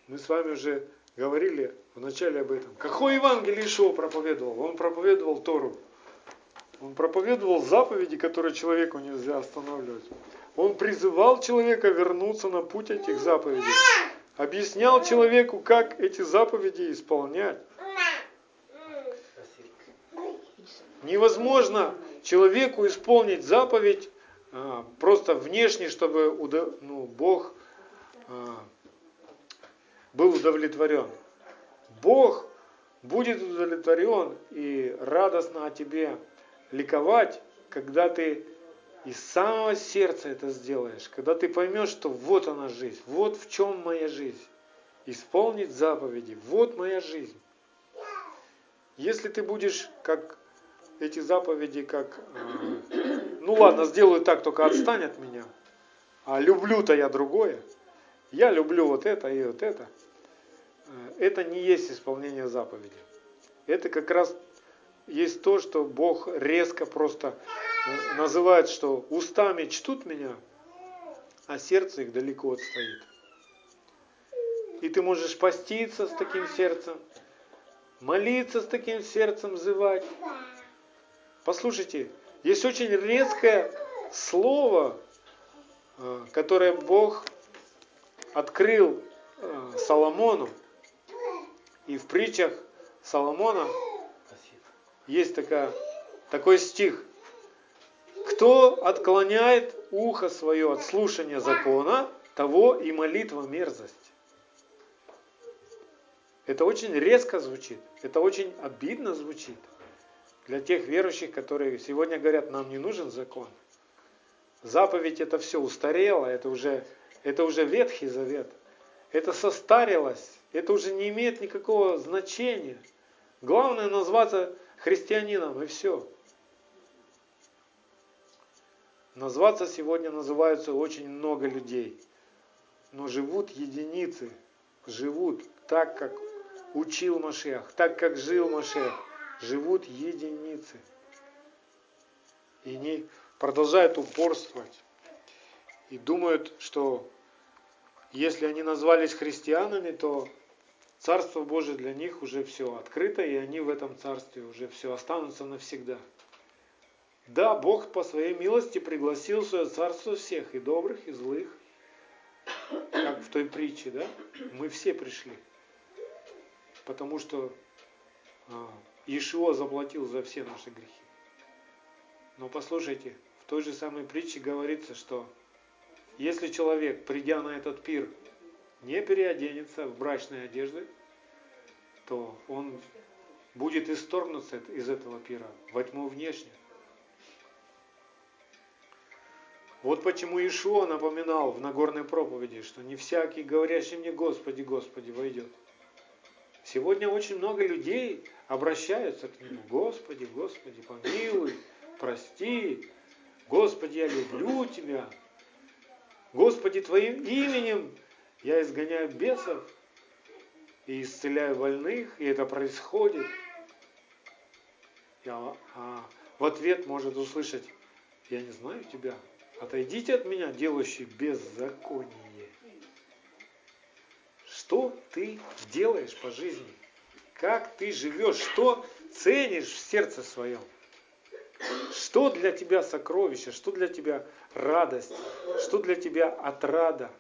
Мы с вами уже говорили вначале об этом. Какой Евангелие Ишуа проповедовал? Он проповедовал Тору. Он проповедовал заповеди, которые человеку нельзя останавливать. Он призывал человека вернуться на путь этих заповедей. Объяснял человеку, как эти заповеди исполнять. Невозможно человеку исполнить заповедь а, просто внешне, чтобы ну, Бог а, был удовлетворен. Бог будет удовлетворен и радостно о тебе ликовать, когда ты из самого сердца это сделаешь, когда ты поймешь, что вот она жизнь, вот в чем моя жизнь. Исполнить заповеди, вот моя жизнь. Если ты будешь как эти заповеди как, э, ну ладно, сделаю так, только отстань от меня. А люблю-то я другое. Я люблю вот это и вот это. Э, это не есть исполнение заповеди. Это как раз есть то, что Бог резко просто э, называет, что устами чтут меня, а сердце их далеко отстоит. И ты можешь поститься с таким сердцем, молиться с таким сердцем, взывать. Послушайте, есть очень резкое слово, э, которое Бог открыл э, Соломону. И в притчах Соломона есть такая, такой стих. Кто отклоняет ухо свое от слушания закона, того и молитва мерзость. Это очень резко звучит, это очень обидно звучит для тех верующих, которые сегодня говорят, нам не нужен закон. Заповедь это все устарело, это уже, это уже Ветхий Завет. Это состарилось, это уже не имеет никакого значения. Главное назваться христианином и все. Назваться сегодня называются очень много людей. Но живут единицы, живут так, как учил Машех, так, как жил Машех живут единицы. И они продолжают упорствовать. И думают, что если они назвались христианами, то Царство Божие для них уже все открыто, и они в этом царстве уже все останутся навсегда. Да, Бог по своей милости пригласил в свое царство всех, и добрых, и злых, как в той притче, да? Мы все пришли. Потому что а, Иешуа заплатил за все наши грехи. Но послушайте, в той же самой притче говорится, что если человек, придя на этот пир, не переоденется в брачные одежды, то он будет исторгнуться из этого пира во тьму внешне. Вот почему Ишуа напоминал в Нагорной проповеди, что не всякий, говорящий мне Господи, Господи, войдет. Сегодня очень много людей обращаются к Нему. Господи, Господи, помилуй, прости. Господи, я люблю Тебя. Господи, Твоим именем я изгоняю бесов и исцеляю больных, и это происходит. Я, а, в ответ может услышать, я не знаю тебя, отойдите от меня, делающие беззаконие. Что ты делаешь по жизни? Как ты живешь? Что ценишь в сердце своем? Что для тебя сокровище? Что для тебя радость? Что для тебя отрада?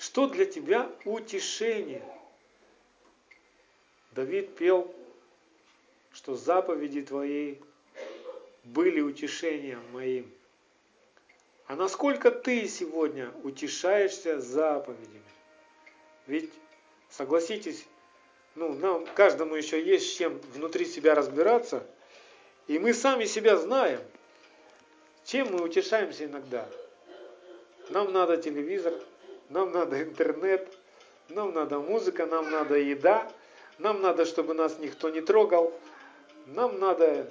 Что для тебя утешение? Давид пел, что заповеди твои были утешением моим. А насколько ты сегодня утешаешься заповедями? Ведь, согласитесь, ну, нам, каждому еще есть с чем внутри себя разбираться, и мы сами себя знаем, чем мы утешаемся иногда. Нам надо телевизор, нам надо интернет, нам надо музыка, нам надо еда, нам надо, чтобы нас никто не трогал, нам надо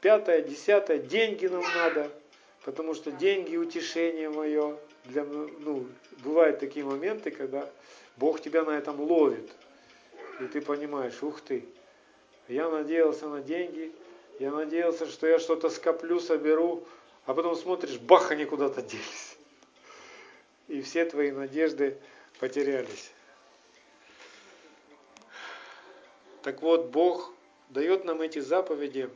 пятое, десятое, деньги нам надо, потому что деньги утешение мое. Для, ну, бывают такие моменты, когда Бог тебя на этом ловит. И ты понимаешь, ух ты, я надеялся на деньги, я надеялся, что я что-то скоплю, соберу, а потом смотришь, бах, они куда-то делись. И все твои надежды потерялись. Так вот, Бог дает нам эти заповеди,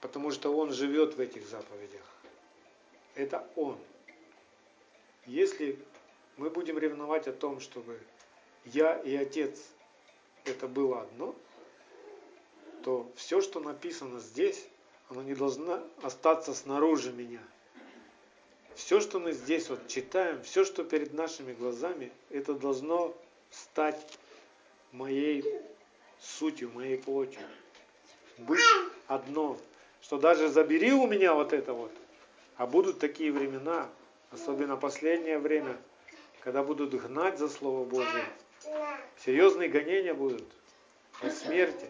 потому что Он живет в этих заповедях. Это Он. Если мы будем ревновать о том, чтобы я и Отец это было одно, то все, что написано здесь, оно не должно остаться снаружи меня. Все, что мы здесь вот читаем, все, что перед нашими глазами, это должно стать моей сутью, моей плотью. Быть одно. Что даже забери у меня вот это вот, а будут такие времена, особенно последнее время, когда будут гнать за Слово Божие. Серьезные гонения будут от смерти.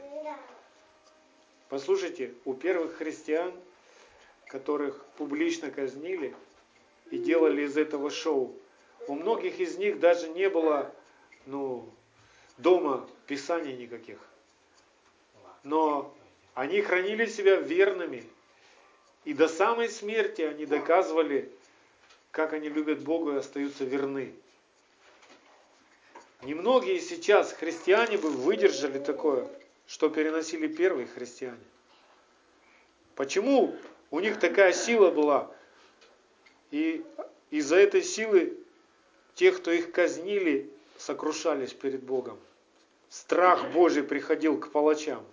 Послушайте, у первых христиан, которых публично казнили и делали из этого шоу, у многих из них даже не было ну, дома писаний никаких. Но они хранили себя верными. И до самой смерти они доказывали, как они любят Бога и остаются верны. Немногие сейчас христиане бы выдержали такое, что переносили первые христиане. Почему у них такая сила была? И из-за этой силы те, кто их казнили, сокрушались перед Богом. Страх Божий приходил к палачам.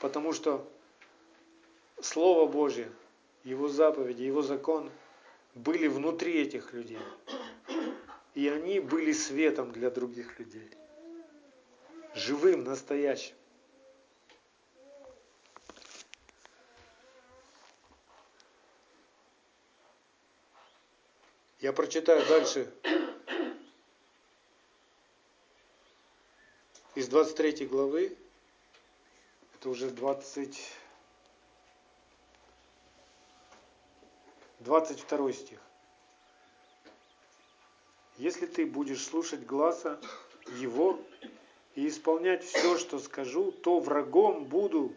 Потому что Слово Божье, Его заповеди, Его закон – были внутри этих людей. И они были светом для других людей. Живым, настоящим. Я прочитаю дальше из 23 главы. Это уже 20 22 стих. Если ты будешь слушать глаза Его и исполнять все, что скажу, то врагом буду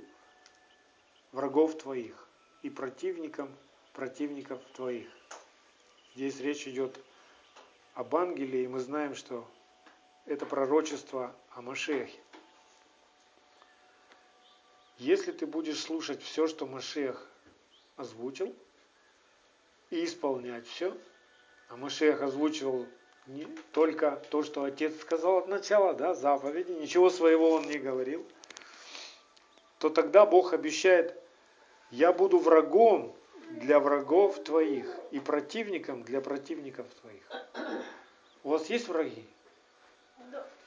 врагов твоих и противником противников твоих. Здесь речь идет об ангеле, и мы знаем, что это пророчество о Машехе. Если ты будешь слушать все, что Машех озвучил, и исполнять все. А Машех озвучивал не только то, что отец сказал от начала, да, заповеди, ничего своего он не говорил, то тогда Бог обещает, я буду врагом для врагов твоих и противником для противников твоих. У вас есть враги?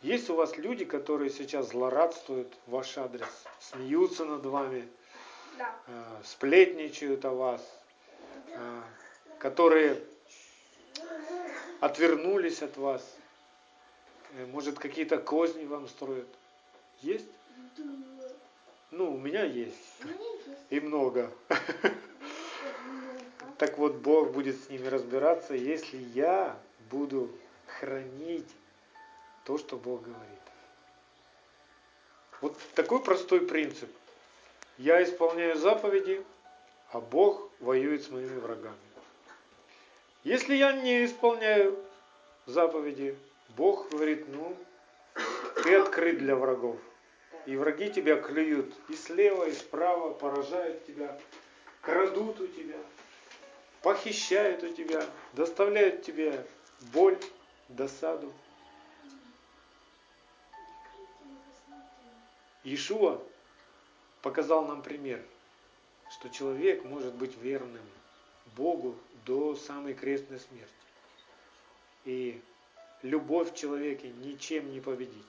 Есть у вас люди, которые сейчас злорадствуют в ваш адрес, смеются над вами, да. э, сплетничают о вас, э, которые отвернулись от вас, э, может какие-то козни вам строят. Есть? Ну, у меня есть. И много. Так вот, Бог будет с ними разбираться, если я буду хранить то, что Бог говорит. Вот такой простой принцип. я исполняю заповеди, а Бог воюет с моими врагами. Если я не исполняю заповеди, Бог говорит, ну, ты открыт для врагов. И враги тебя клюют и слева, и справа, поражают тебя, крадут у тебя, похищают у тебя, доставляют тебе боль, досаду. Иешуа показал нам пример, что человек может быть верным Богу до самой крестной смерти. И любовь в человеке ничем не победить,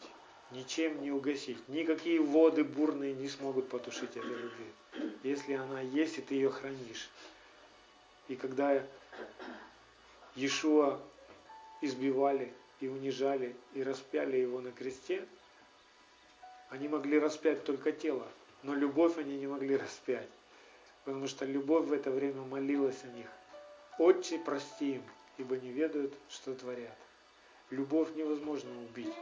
ничем не угасить. Никакие воды бурные не смогут потушить этой любви, если она есть, и ты ее хранишь. И когда Иешуа избивали и унижали и распяли его на кресте, они могли распять только тело, но любовь они не могли распять, потому что любовь в это время молилась о них. Отче, прости им, ибо не ведают, что творят. Любовь невозможно убить.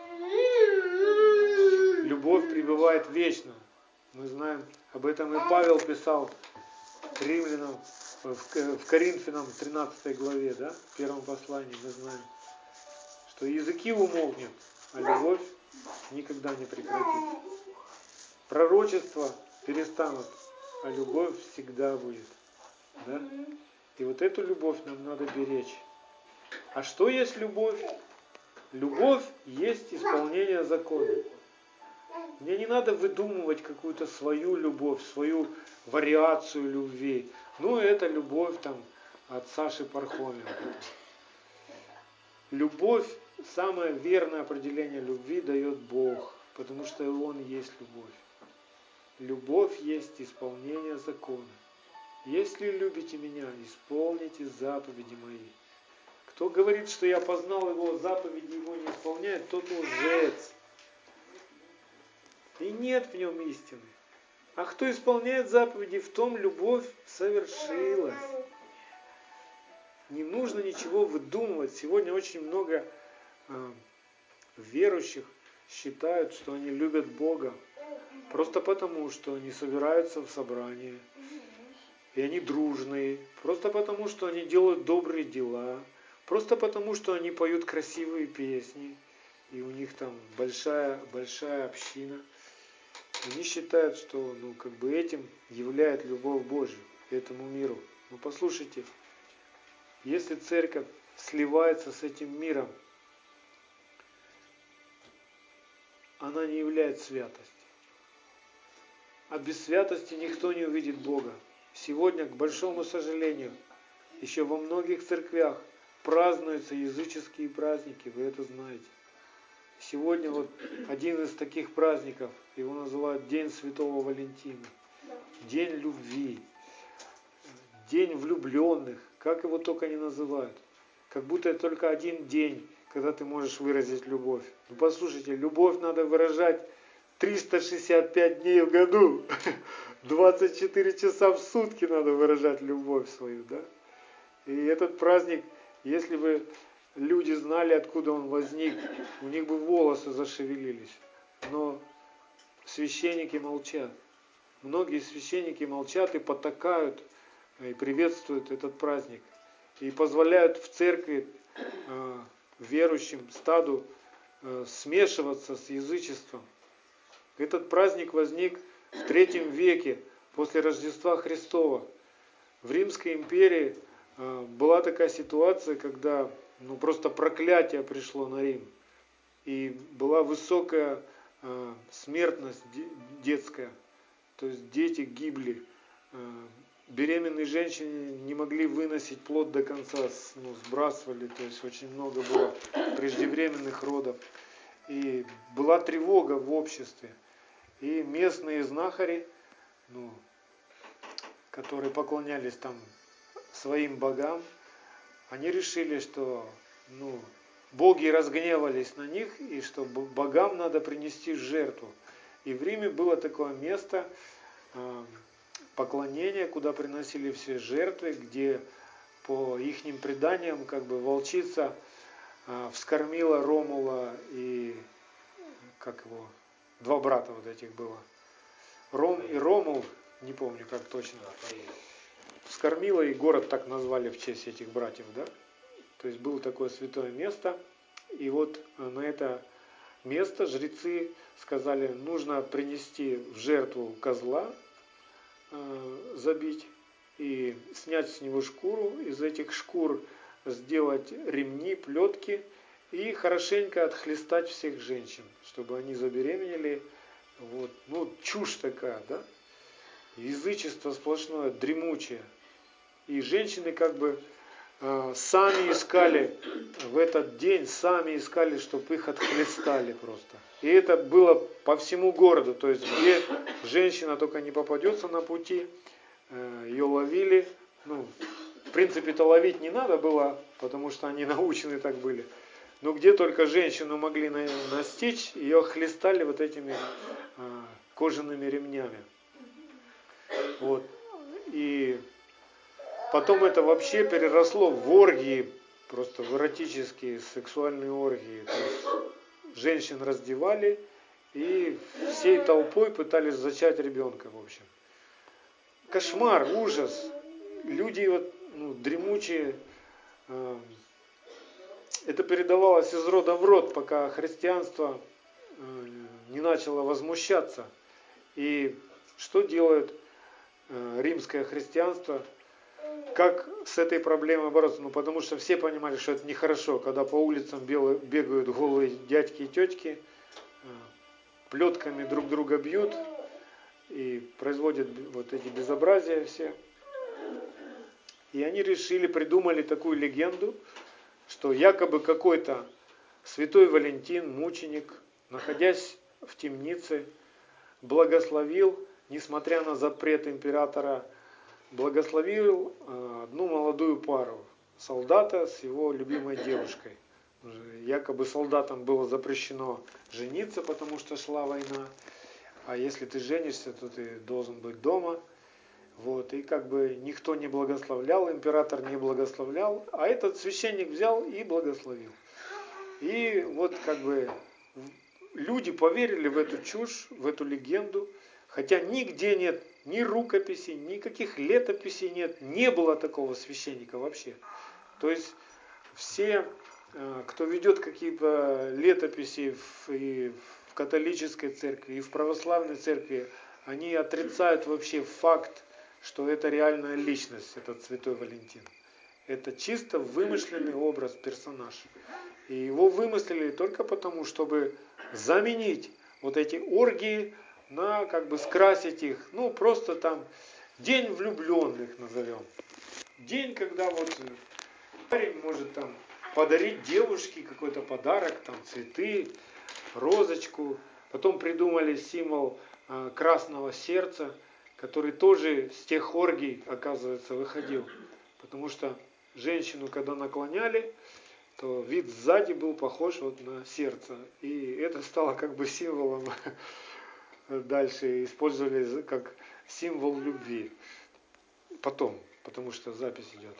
Любовь пребывает вечно. Мы знаем, об этом и Павел писал римлянам, в Коринфянам 13 главе, да, в первом послании мы знаем, что языки умолкнет, а любовь никогда не прекратится. Пророчества перестанут, а любовь всегда будет. Да? И вот эту любовь нам надо беречь. А что есть любовь? Любовь есть исполнение закона. Мне не надо выдумывать какую-то свою любовь, свою вариацию любви. Ну, это любовь там от Саши Пархоменко. Любовь, самое верное определение любви дает Бог, потому что Он есть любовь. Любовь есть исполнение закона. Если любите меня, исполните заповеди мои. Кто говорит, что я познал его, заповеди его не исполняет, тот лжец. И нет в нем истины. А кто исполняет заповеди, в том любовь совершилась. Не нужно ничего выдумывать. Сегодня очень много э, верующих считают, что они любят Бога просто потому, что они собираются в собрание, и они дружные, просто потому, что они делают добрые дела, просто потому, что они поют красивые песни, и у них там большая, большая община. Они считают, что ну, как бы этим являет любовь Божью этому миру. Но послушайте, если церковь сливается с этим миром, она не является святостью. А без святости никто не увидит Бога. Сегодня, к большому сожалению, еще во многих церквях празднуются языческие праздники, вы это знаете. Сегодня вот один из таких праздников, его называют День Святого Валентина, День любви, День влюбленных, как его только не называют. Как будто это только один день, когда ты можешь выразить любовь. Ну послушайте, любовь надо выражать 365 дней в году. 24 часа в сутки надо выражать любовь свою, да? И этот праздник, если бы люди знали, откуда он возник, у них бы волосы зашевелились. Но священники молчат. Многие священники молчат и потакают, и приветствуют этот праздник. И позволяют в церкви э, верующим стаду э, смешиваться с язычеством. Этот праздник возник в третьем веке после Рождества Христова. В Римской империи э, была такая ситуация, когда ну, просто проклятие пришло на Рим. И была высокая э, смертность детская. То есть дети гибли. Э, беременные женщины не могли выносить плод до конца, ну, сбрасывали. То есть очень много было преждевременных родов. И была тревога в обществе. И местные знахари, ну, которые поклонялись там своим богам, они решили, что ну, боги разгневались на них, и что богам надо принести жертву. И в Риме было такое место э, поклонения, куда приносили все жертвы, где по их преданиям как бы волчица э, вскормила Ромула и как его два брата вот этих было. Ром и Ромул не помню как точно, вскормила, и город так назвали в честь этих братьев, да? То есть было такое святое место, и вот на это место жрецы сказали, нужно принести в жертву козла, э, забить, и снять с него шкуру, из этих шкур сделать ремни, плетки и хорошенько отхлестать всех женщин, чтобы они забеременели. Вот. Ну, чушь такая, да? Язычество сплошное, дремучее. И женщины как бы э, сами искали в этот день, сами искали, чтобы их отхлестали просто. И это было по всему городу, то есть где женщина только не попадется на пути, э, ее ловили. Ну, в принципе-то ловить не надо было, потому что они научены так были. Но где только женщину могли настичь, ее хлестали вот этими э, кожаными ремнями. Вот. И потом это вообще переросло в оргии, просто в эротические сексуальные оргии. Женщин раздевали и всей толпой пытались зачать ребенка, в общем. Кошмар, ужас. Люди вот, ну, дремучие. Это передавалось из рода в род, пока христианство э, не начало возмущаться. И что делает э, римское христианство? Как с этой проблемой бороться? Ну, потому что все понимали, что это нехорошо, когда по улицам бегают голые дядьки и тетки, э, плетками друг друга бьют и производят вот эти безобразия все. И они решили, придумали такую легенду, что якобы какой-то святой Валентин, мученик, находясь в темнице, благословил, несмотря на запрет императора, благословил э, одну молодую пару, солдата с его любимой девушкой. Якобы солдатам было запрещено жениться, потому что шла война. А если ты женишься, то ты должен быть дома. Вот, и как бы никто не благословлял, император не благословлял, а этот священник взял и благословил. И вот как бы люди поверили в эту чушь, в эту легенду, хотя нигде нет ни рукописей, никаких летописей нет, не было такого священника вообще. То есть все, э, кто ведет какие-то летописи в, и в католической церкви, и в православной церкви, они отрицают вообще факт, что это реальная личность, этот святой Валентин. Это чисто вымышленный образ, персонаж. И его вымыслили только потому, чтобы заменить вот эти оргии на как бы скрасить их, ну просто там день влюбленных назовем. День, когда вот парень может там подарить девушке какой-то подарок, там цветы, розочку. Потом придумали символ э, красного сердца, который тоже с тех оргий, оказывается, выходил. Потому что женщину, когда наклоняли, то вид сзади был похож вот на сердце. И это стало как бы символом, дальше использовали как символ любви. Потом, потому что запись идет.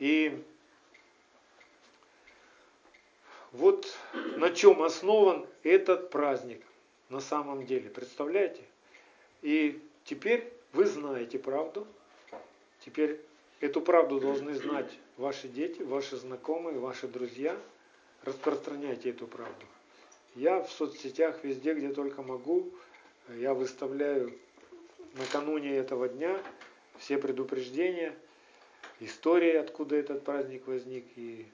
И вот на чем основан этот праздник на самом деле. Представляете? И теперь вы знаете правду. Теперь Эту правду должны знать ваши дети, ваши знакомые, ваши друзья. Распространяйте эту правду. Я в соцсетях везде, где только могу, я выставляю накануне этого дня все предупреждения, истории, откуда этот праздник возник, и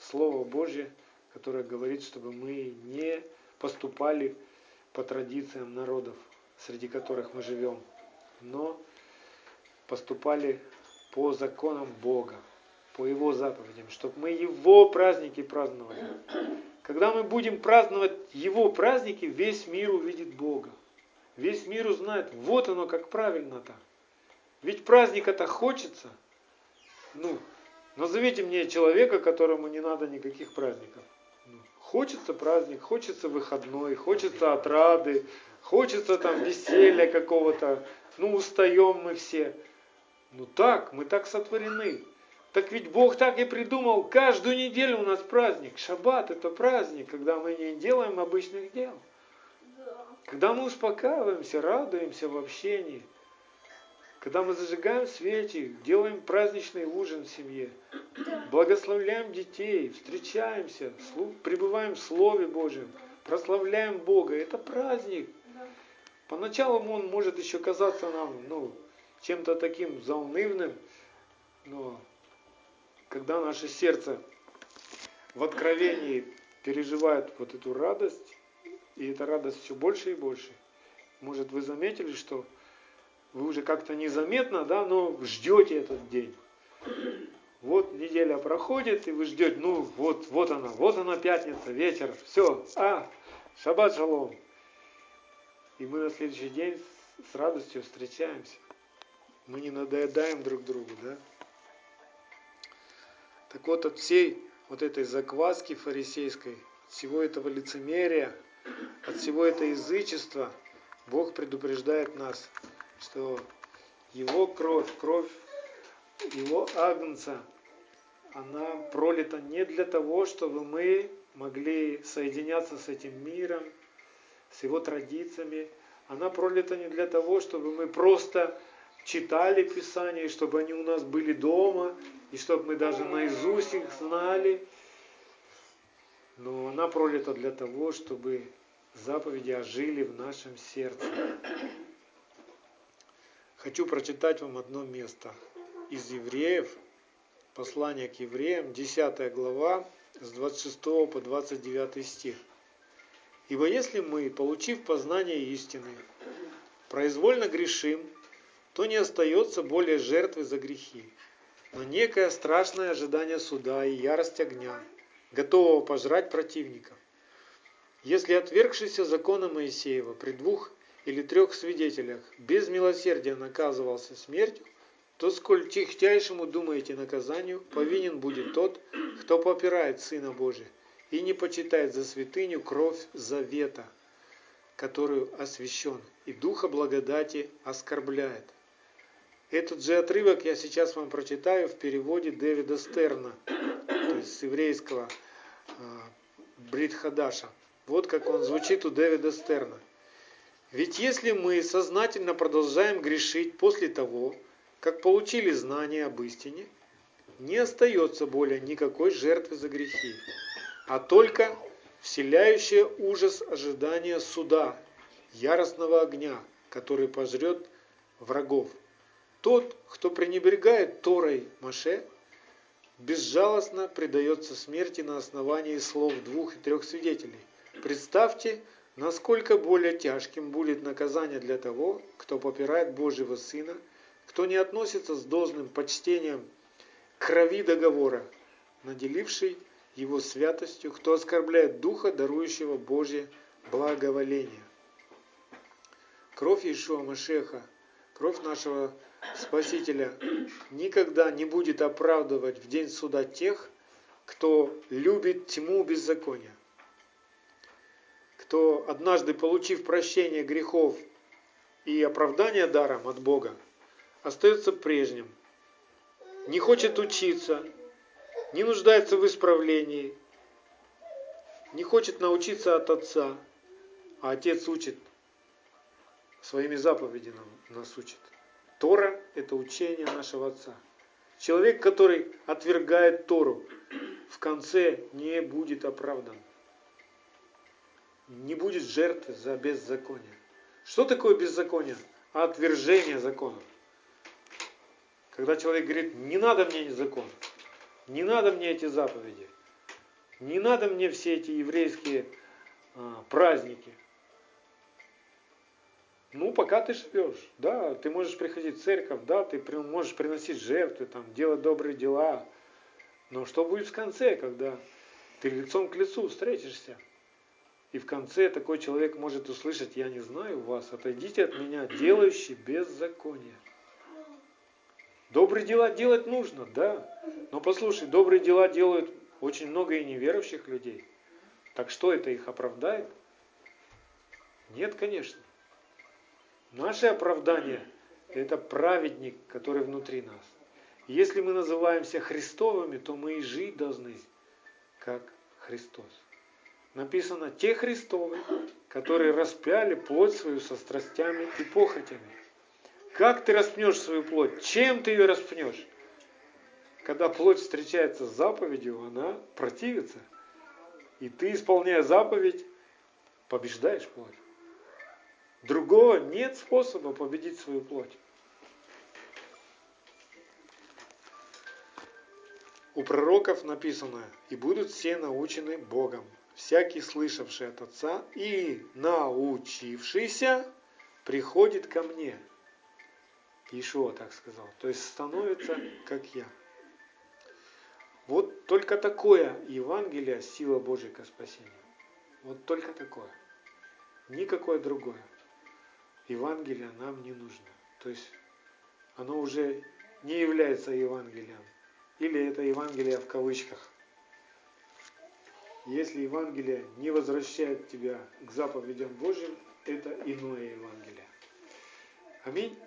Слово Божье, которое говорит, чтобы мы не поступали по традициям народов, среди которых мы живем, но поступали по законам Бога, по Его заповедям, чтобы мы Его праздники праздновали. Когда мы будем праздновать Его праздники, весь мир увидит Бога. Весь мир узнает, вот оно как правильно-то. Ведь праздник это хочется. Ну, назовите мне человека, которому не надо никаких праздников. Ну, хочется праздник, хочется выходной, хочется отрады, хочется там веселья какого-то. Ну, устаем мы все. Ну так, мы так сотворены. Так ведь Бог так и придумал, каждую неделю у нас праздник. Шаббат это праздник, когда мы не делаем обычных дел. Когда мы успокаиваемся, радуемся в общении – когда мы зажигаем свечи, делаем праздничный ужин в семье, благословляем детей, встречаемся, пребываем в Слове Божьем, прославляем Бога. Это праздник. Поначалу он может еще казаться нам ну, чем-то таким заунывным, но когда наше сердце в откровении переживает вот эту радость, и эта радость все больше и больше, может вы заметили, что вы уже как-то незаметно, да, но ждете этот день. Вот неделя проходит, и вы ждете, ну вот, вот она, вот она пятница, вечер, все, а, шаббат шалом. И мы на следующий день с радостью встречаемся. Мы не надоедаем друг другу, да? Так вот, от всей вот этой закваски фарисейской, от всего этого лицемерия, от всего этого язычества, Бог предупреждает нас, что Его кровь, кровь Его Агнца, она пролита не для того, чтобы мы могли соединяться с этим миром, с его традициями. Она пролита не для того, чтобы мы просто читали Писание, чтобы они у нас были дома, и чтобы мы даже наизусть их знали. Но она пролита для того, чтобы заповеди ожили в нашем сердце. Хочу прочитать вам одно место из Евреев, послание к Евреям, 10 глава, с 26 по 29 стих. Ибо если мы, получив познание истины, произвольно грешим, то не остается более жертвы за грехи, но некое страшное ожидание суда и ярость огня, готового пожрать противников. Если отвергшийся закона Моисеева при двух или трех свидетелях без милосердия наказывался смертью, то сколь тихтяйшему думаете наказанию, повинен будет тот, кто попирает Сына Божия и не почитает за святыню кровь завета, которую освящен, и Духа благодати оскорбляет. Этот же отрывок я сейчас вам прочитаю в переводе Дэвида Стерна, то есть с еврейского э, Бритхадаша. Вот как он звучит у Дэвида Стерна. Ведь если мы сознательно продолжаем грешить после того, как получили знание об истине, не остается более никакой жертвы за грехи, а только вселяющее ужас ожидания суда, яростного огня, который пожрет врагов. Тот, кто пренебрегает Торой Маше, безжалостно предается смерти на основании слов двух и трех свидетелей. Представьте, насколько более тяжким будет наказание для того, кто попирает Божьего Сына, кто не относится с должным почтением к крови договора, наделивший его святостью, кто оскорбляет Духа, дарующего Божье благоволение. Кровь Иешуа Машеха, кровь нашего Спасителя никогда не будет оправдывать в день суда тех, кто любит тьму беззакония, кто, однажды получив прощение грехов и оправдание даром от Бога, остается прежним, не хочет учиться, не нуждается в исправлении, не хочет научиться от Отца, а Отец учит, своими заповедями нас учит. Тора – это учение нашего Отца. Человек, который отвергает Тору, в конце не будет оправдан. Не будет жертвы за беззаконие. Что такое беззаконие? Отвержение закона. Когда человек говорит, не надо мне закон, не надо мне эти заповеди, не надо мне все эти еврейские а, праздники, ну, пока ты живешь, да, ты можешь приходить в церковь, да, ты можешь приносить жертвы, там, делать добрые дела. Но что будет в конце, когда ты лицом к лицу встретишься? И в конце такой человек может услышать, я не знаю вас, отойдите от меня, делающий беззаконие. Добрые дела делать нужно, да. Но послушай, добрые дела делают очень много и неверующих людей. Так что это их оправдает? Нет, конечно. Наше оправдание – это праведник, который внутри нас. Если мы называемся Христовыми, то мы и жить должны, как Христос. Написано, те Христовы, которые распяли плоть свою со страстями и похотями. Как ты распнешь свою плоть? Чем ты ее распнешь? Когда плоть встречается с заповедью, она противится. И ты, исполняя заповедь, побеждаешь плоть. Другого нет способа победить свою плоть. У пророков написано, и будут все научены Богом. Всякий, слышавший от Отца и научившийся, приходит ко мне. Ишуа так сказал. То есть становится, как я. Вот только такое Евангелие, сила Божья к спасению. Вот только такое. Никакое другое. Евангелие нам не нужно. То есть оно уже не является Евангелием. Или это Евангелие в кавычках. Если Евангелие не возвращает тебя к заповедям Божьим, это иное Евангелие. Аминь.